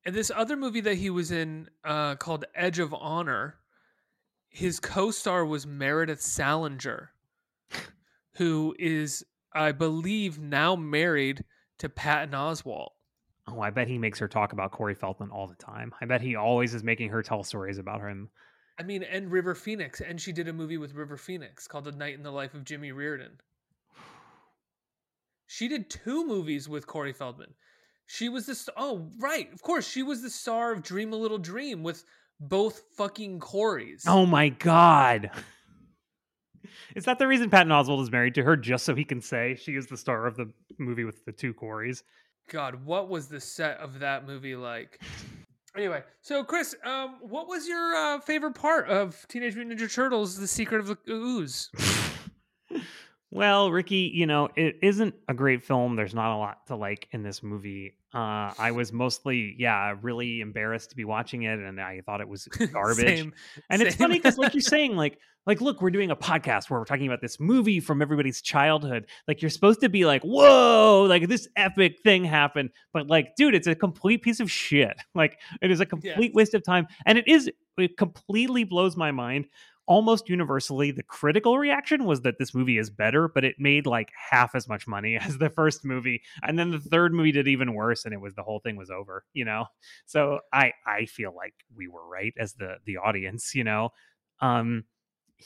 and this other movie that he was in uh called Edge of Honor, his co-star was Meredith Salenger, who is I believe now married to Patton Oswalt. Oh, I bet he makes her talk about Corey Feldman all the time. I bet he always is making her tell stories about him. I mean, and River Phoenix, and she did a movie with River Phoenix called A Night in the Life of Jimmy Reardon. She did two movies with Corey Feldman. She was the st- oh right, of course, she was the star of Dream a Little Dream with both fucking Corys. Oh my god. Is that the reason Patton Oswalt is married to her just so he can say she is the star of the movie with the two Corys? God, what was the set of that movie like? Anyway, so Chris, um, what was your uh, favorite part of Teenage Mutant Ninja Turtles: The Secret of the Ooze? Well, Ricky, you know, it isn't a great film. There's not a lot to like in this movie. Uh, I was mostly, yeah, really embarrassed to be watching it, and I thought it was garbage. Same, and it's funny because, like you're saying, like, like, look, we're doing a podcast where we're talking about this movie from everybody's childhood. Like, you're supposed to be like, whoa, like this epic thing happened, but like, dude, it's a complete piece of shit. Like, it is a complete waste of time, and it is. It completely blows my mind almost universally the critical reaction was that this movie is better but it made like half as much money as the first movie. And then the third movie did even worse and it was the whole thing was over you know? So i i feel like we were right as the the audience you know? Um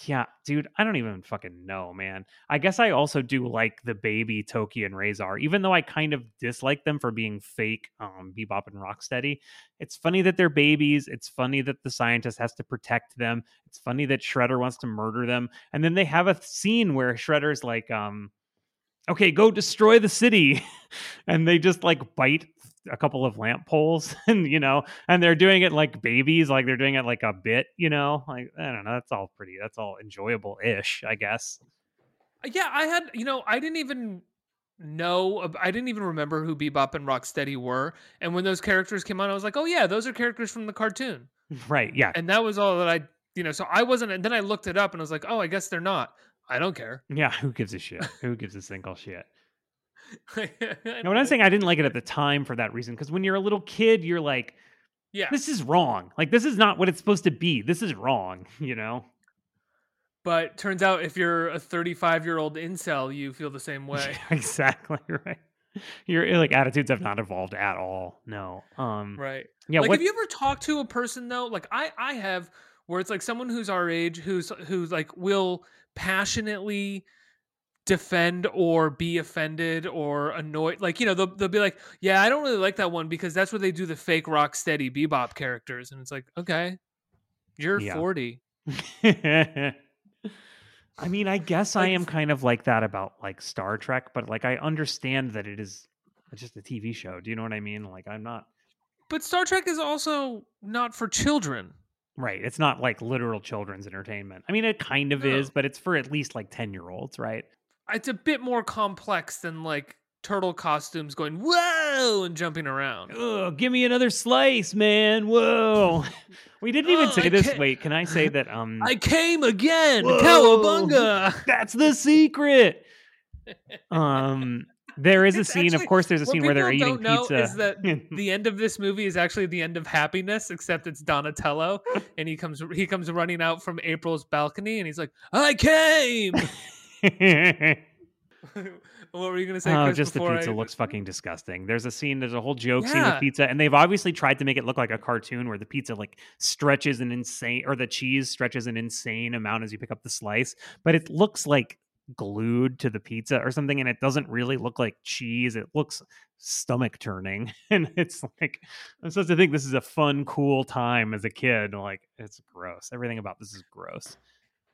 yeah dude i don't even fucking know man i guess i also do like the baby Tokka and Rahzar even though i kind of dislike them for being fake um bebop and rocksteady it's funny that they're babies it's funny that the scientist has to protect them it's funny that Shredder wants to murder them. And then they have a scene where Shredder's like, um, okay, go destroy the city. and they just like bite a couple of lamp poles and you know, and they're doing it like babies, like they're doing it like a bit, you know. Like, I don't know, that's all pretty, that's all enjoyable ish, I guess. Uh, yeah, I had, you know, I didn't even know, I didn't even remember who Bebop and Rocksteady were. And when those characters came on, I was like, oh yeah, those are characters from the cartoon. Right. Yeah. And that was all that I, you know, so I wasn't, and then I looked it up and I was like, oh, I guess they're not. I don't care. Yeah. Who gives a shit? Who gives a single shit? No, I'm saying I didn't like it at the time for that reason, because when you're a little kid, you're like, yeah, this is wrong. Like, this is not what it's supposed to be. This is wrong, you know? but turns out if you're a 35 year old incel, you feel the same way. exactly right. Your like attitudes have not evolved at all. No. Um. Right. Yeah. like what, have you ever talked to a person though like i i have where it's like someone who's our age who's who's like will passionately defend or be offended or annoyed like you know they'll, they'll be like yeah i don't really like that one because that's where they do the fake rock steady bebop characters and it's like okay you're Yeah. 40 I mean, I guess I am kind of like that about like Star Trek, but like I understand that it is just a TV show. Do you know what I mean? Like I'm not but star trek is also not for children right. It's not like literal children's entertainment. I mean, it kind of is, but it's for at least like ten year olds, right? It's a bit more complex than like turtle costumes going whoa and jumping around Ugh, give me another slice, man. Whoa. We didn't even Oh, say I this. can't- Wait, can I say that? Um, i came again Whoa. cowabunga that's the secret. Um, there is a It's scene. actually- of course, there's a scene where they're eating pizza. is that the end of this movie is actually the end of happiness, except it's Donatello, and he comes he comes running out from April's balcony, and he's like, "I came." what were you gonna say? oh, Chris, just the pizza I- looks fucking disgusting. There's a scene. There's a whole joke scene with pizza, and they've obviously tried to make it look like a cartoon where the pizza like stretches an insane, or the cheese stretches an insane amount as you pick up the slice, but it looks like glued to the pizza or something, and it doesn't really look like cheese. It looks stomach turning, and it's like I'm supposed to think this is a fun, cool time as a kid. Like it's gross. Everything about this is gross.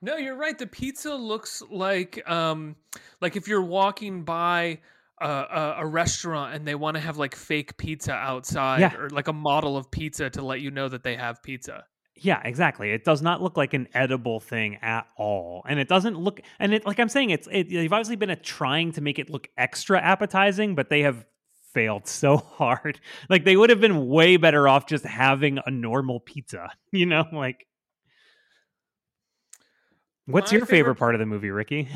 No, you're right. The pizza looks like um like if you're walking by a, a, a restaurant and they want to have like fake pizza outside Yeah. or like a model of pizza to let you know that they have pizza. Yeah, exactly. It does not look like an edible thing at all, and it doesn't look. And it, like I'm saying, it's it, they've obviously been a, trying to make it look extra appetizing, but they have failed so hard. Like they would have been way better off just having a normal pizza. You know, like what's My your favorite favorite- part of the movie, Ricky?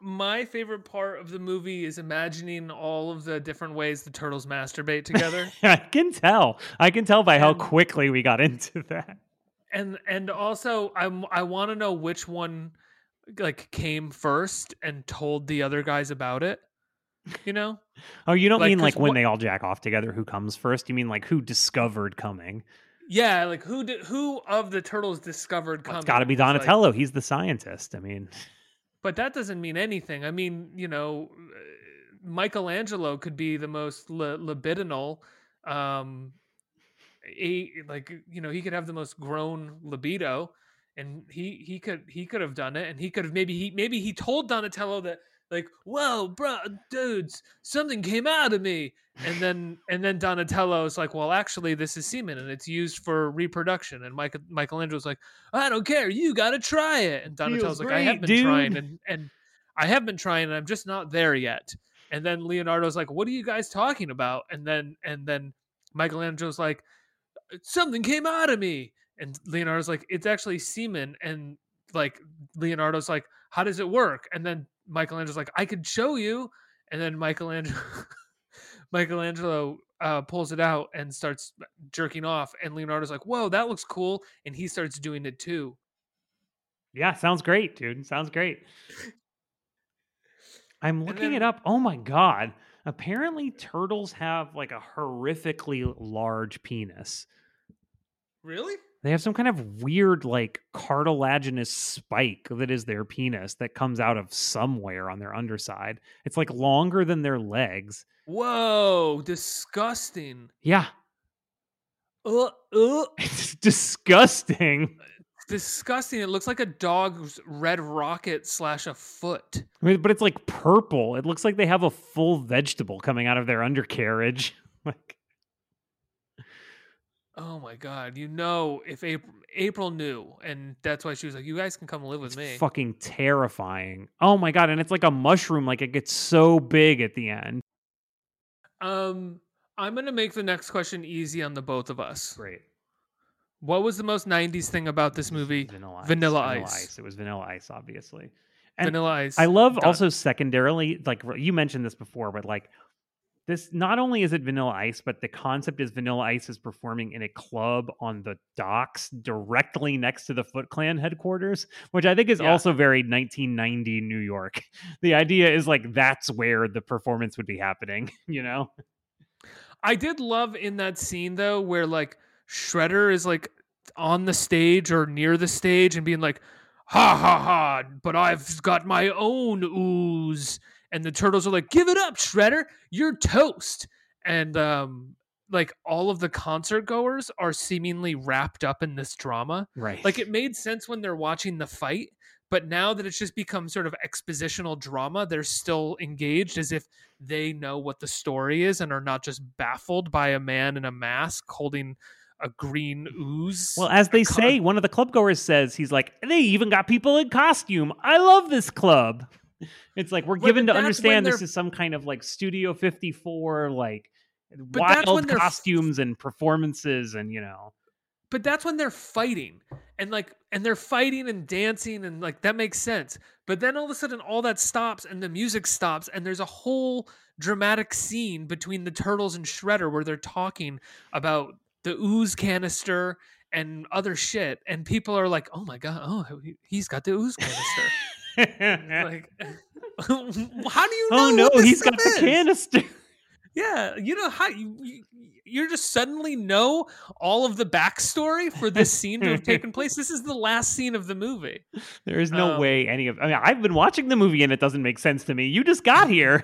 My favorite part of the movie is imagining all of the different ways the turtles masturbate together. I can tell. I can tell by how quickly we got into that. and and also I'm I want to know which one like came first and told the other guys about it. You know? Oh, you don't Like, mean like when what- they all jack off together? Who comes first? You mean like who discovered coming? Yeah, like who did who of the turtles discovered Well, it's got to be was, like- Donatello. He's the scientist. I mean, but that doesn't mean anything. I mean, you know, uh, Michelangelo could be the most li- libidinal um a, like you know, he could have the most grown libido and he he could he could have done it and he could have maybe he maybe he told Donatello that like, "Whoa, bro, dudes, something came out of me." And then and then Donatello is like, "Well, actually, this is semen, and it's used for reproduction." And Michael Michelangelo's like, "I don't care, you got to try it." And Donatello's like, "I have great, been trying, and and I have been trying, and I'm just not there yet." And then Leonardo's like, "What are you guys talking about?" And then and then Michelangelo's like, "Something came out of me." And Leonardo's like, "It's actually semen." And like Leonardo's like, "How does it work?" And then Michelangelo's like, "I could show you." And then Michelangelo Michelangelo uh, pulls it out and starts jerking off, and Leonardo's like, "Whoa, that looks cool!" And he starts doing it too. Yeah, sounds great, dude. Sounds great. I'm looking it up. Oh my god. Apparently turtles have like a horrifically large penis. Really? They have some kind of weird like cartilaginous spike that is their penis that comes out of somewhere on their underside. It's like longer than their legs. Whoa, disgusting. Yeah, Uh, uh, it's disgusting. disgusting. It looks like a dog's red rocket slash a foot. I mean, but it's like purple. It looks like they have a full vegetable coming out of their undercarriage. Like Oh my god! You know, if April April knew, and that's why she was like, "You guys can come live with It's me." fucking terrifying. Oh my god, and it's like a mushroom, like it gets so big at the end. Um, I'm gonna make the next question easy on the both of us. Great. What was the most '90s thing about this movie? Vanilla ice. Vanilla Ice. It was vanilla ice, obviously. And Vanilla Ice. I love Done. also secondarily, like you mentioned this before, but like this not only is it vanilla ice, but the concept is vanilla ice is performing in a club on the docks directly next to the Foot Clan headquarters, which I think is Yeah. also very 1990 New York. The idea is like that's where the performance would be happening, you know? I did love in that scene though, where like Shredder is like on the stage or near the stage and being like, "Ha ha ha!" But I've got my own ooze, and the turtles are like, "Give it up, Shredder! You're toast!" And um, like all of the concert goers are seemingly wrapped up in this drama. Right. Like it made sense when they're watching the fight, but now that it's just become sort of expositional drama, they're still engaged as if they know what the story is and are not just baffled by a man in a mask holding a green ooze. Well, as they say, one of the club goers says, he's like, they even got people in costume. I love this club. It's like we're given to understand this is some kind of like Studio 54, like wild costumes and performances, and you know, but that's when they're fighting and like and they're fighting and dancing and like that makes sense. But then all of a sudden all that stops and the music stops and there's a whole dramatic scene between the turtles and shredder where they're talking about the ooze canister and other shit and people are like oh my god oh he's got the ooze canister like how do you know oh no, he's got stuff the canister. Yeah, you know how you, you you just suddenly know all of the backstory for this scene to have taken place. This is the last scene of the movie. There is no Um, way any of. I mean, I've been watching the movie and it doesn't make sense to me. You just got here.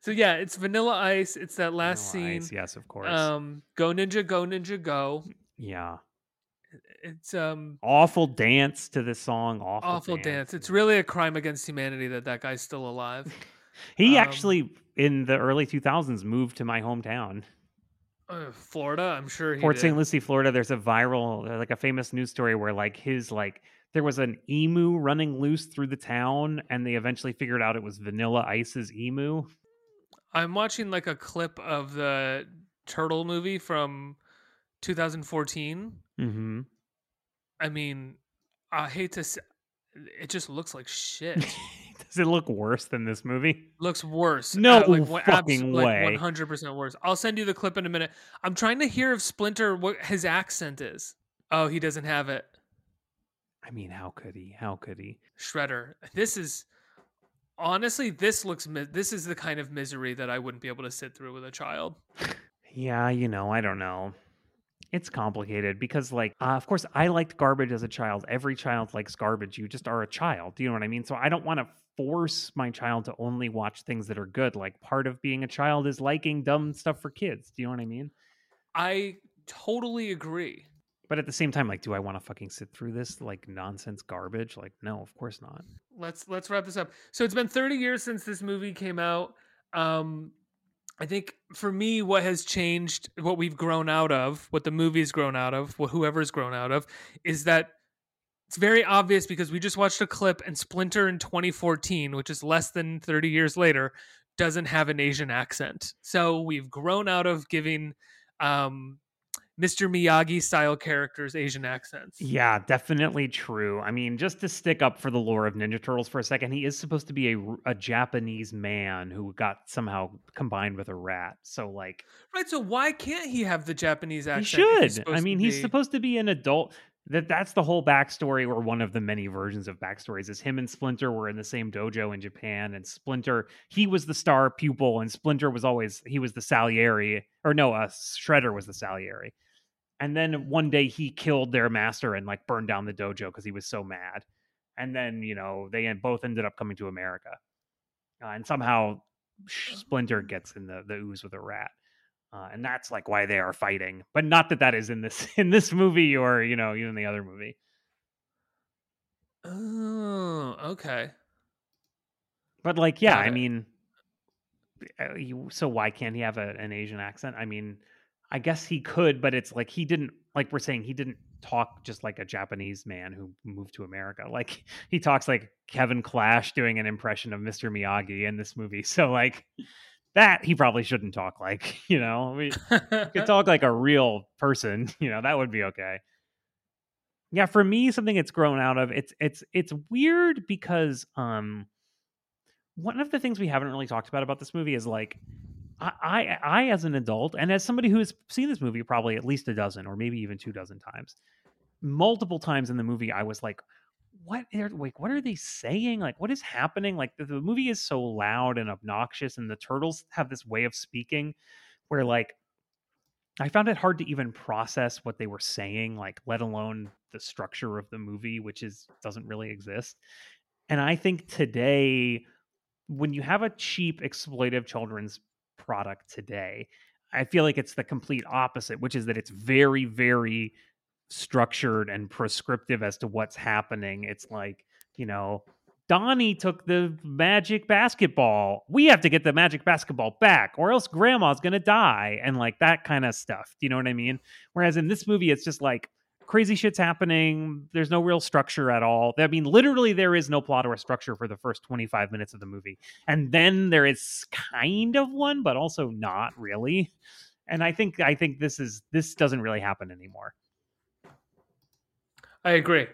So yeah, it's Vanilla Ice. It's that last Vanilla scene. Ice, yes, of course. Um, Go Ninja, Go Ninja, Go. yeah, It's um awful dance to this song. Awful, awful dance. It's really a crime against humanity that that guy's still alive. He um, actually, in the early 2000s, moved to my hometown. Uh, Florida, I'm sure he Port. St. Lucie, Florida, there's a viral, uh, like a famous news story where like his like there was an emu running loose through the town, and they eventually figured out it was Vanilla Ice's emu. I'm watching like a clip of the Turtle movie from 2014. Mm-hmm. I mean, I hate to say, it just looks like shit. Does it look worse than this movie? looks worse. No one- fucking way. Like 100% worse. I'll send you the clip in a minute. I'm trying to hear if Splinter what his accent is. Oh, he doesn't have it. I mean, how could he? How could he? Shredder. This is honestly this looks this is the kind of misery that I wouldn't be able to sit through with a child. Yeah, you know, I don't know. It's complicated because, like, uh, of course, I liked garbage as a child. Every child likes garbage. You just are a child. Do you know what I mean? So I don't want to force my child to only watch things that are good. Like, part of being a child is liking dumb stuff for kids. Do you know what I mean? I totally agree. But at the same time, like, do I want to fucking sit through this like nonsense garbage? Like, no, of course not. let's let's wrap this up. So it's been 30 years since this movie came out. Um I think for me what has changed, what we've grown out of, what the movie's grown out of, what whoever's grown out of is that it's very obvious because we just watched a clip and Splinter in 2014, which is less than 30 years later, doesn't have an Asian accent. So we've grown out of giving um Mr. Miyagi style characters Asian accents. Yeah, definitely true. I mean, just to stick up for the lore of Ninja Turtles for a second, he is supposed to be a, a Japanese man who got somehow combined with a rat. So, like, Right, so why can't he have the Japanese accent? he's should. I mean, he's be- supposed to be an adult. That that's the whole backstory, or one of the many versions of backstories. Is him and Splinter were in the same dojo in Japan, and Splinter he was the star pupil, and Splinter was always he was the Salieri, or no, uh, Shredder was the Salieri. And then one day he killed their master and like burned down the dojo because he was so mad. And then you know they both ended up coming to America, uh, and somehow Splinter gets in the the ooze with a rat. Uh, and that's like why they are fighting. But not that that is in this in this movie or you know even the other movie. Oh, okay. but like yeah i mean uh, so why can't he have a, an asian accent? I mean i guess he could but it's like he didn't like we're saying he didn't talk just like a japanese man who moved to america like he talks like kevin clash doing an impression of mr miyagi in this movie so like that he probably shouldn't talk like you know we, could talk like a real person, you know, that would be okay. Yeah, for me, something it's grown out of. It's it's it's weird because um one of the things we haven't really talked about about this movie is like I, I I as an adult and as somebody who has seen this movie probably at least a dozen or maybe even two dozen times, multiple times in the movie, I was like, what are like what are they saying? Like what is happening? Like the, the movie is so loud and obnoxious, and the turtles have this way of speaking where like I found it hard to even process what they were saying, like let alone the structure of the movie, which is doesn't really exist. And I think today, when you have a cheap exploitive children's product today, I feel like it's the complete opposite, which is that it's very, very structured and prescriptive as to what's happening. It's like, you know, Donnie took the magic basketball. We have to get the magic basketball back, or else grandma's gonna die, and like that kind of stuff. Do you know what I mean? Whereas in this movie, it's just like crazy shit's happening. There's no real structure at all. I mean, literally, there is no plot or structure for the first 25 minutes of the movie. And then there is kind of one, but also not really. And I think I think this is this doesn't really happen anymore. I agree.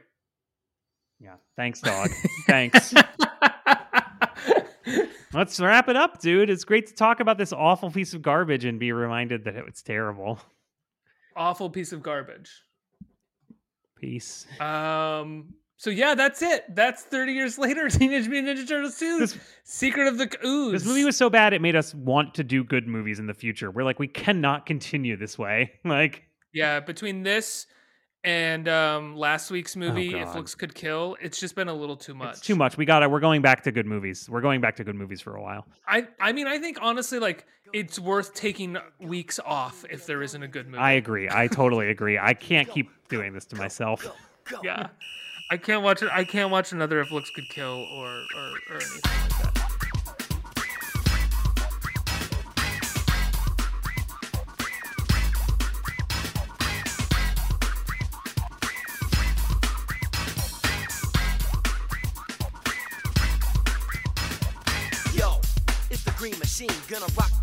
Yeah. Thanks, dog. Thanks. Let's wrap it up, dude. It's great to talk about this awful piece of garbage and be reminded that it's terrible. Awful piece of garbage. Peace. Um. So yeah, that's it. That's 30 years later. Teenage Mutant Ninja Turtles 2. This- Secret of the Ooze. This movie was so bad it made us want to do good movies in the future. We're like, we cannot continue this way. Like, Yeah, between this and um last week's movie, If Looks Could Kill, it's just been a little too much. it's too much. We got it. We're going back to good movies. We're going back to good movies for a while. I I mean, I think honestly, like it's worth taking weeks off if there isn't a good movie. I agree. I totally agree. I can't keep doing this to myself. yeah. I can't watch it. I can't watch another If Looks Could Kill or or, or anything like that. Gonna rock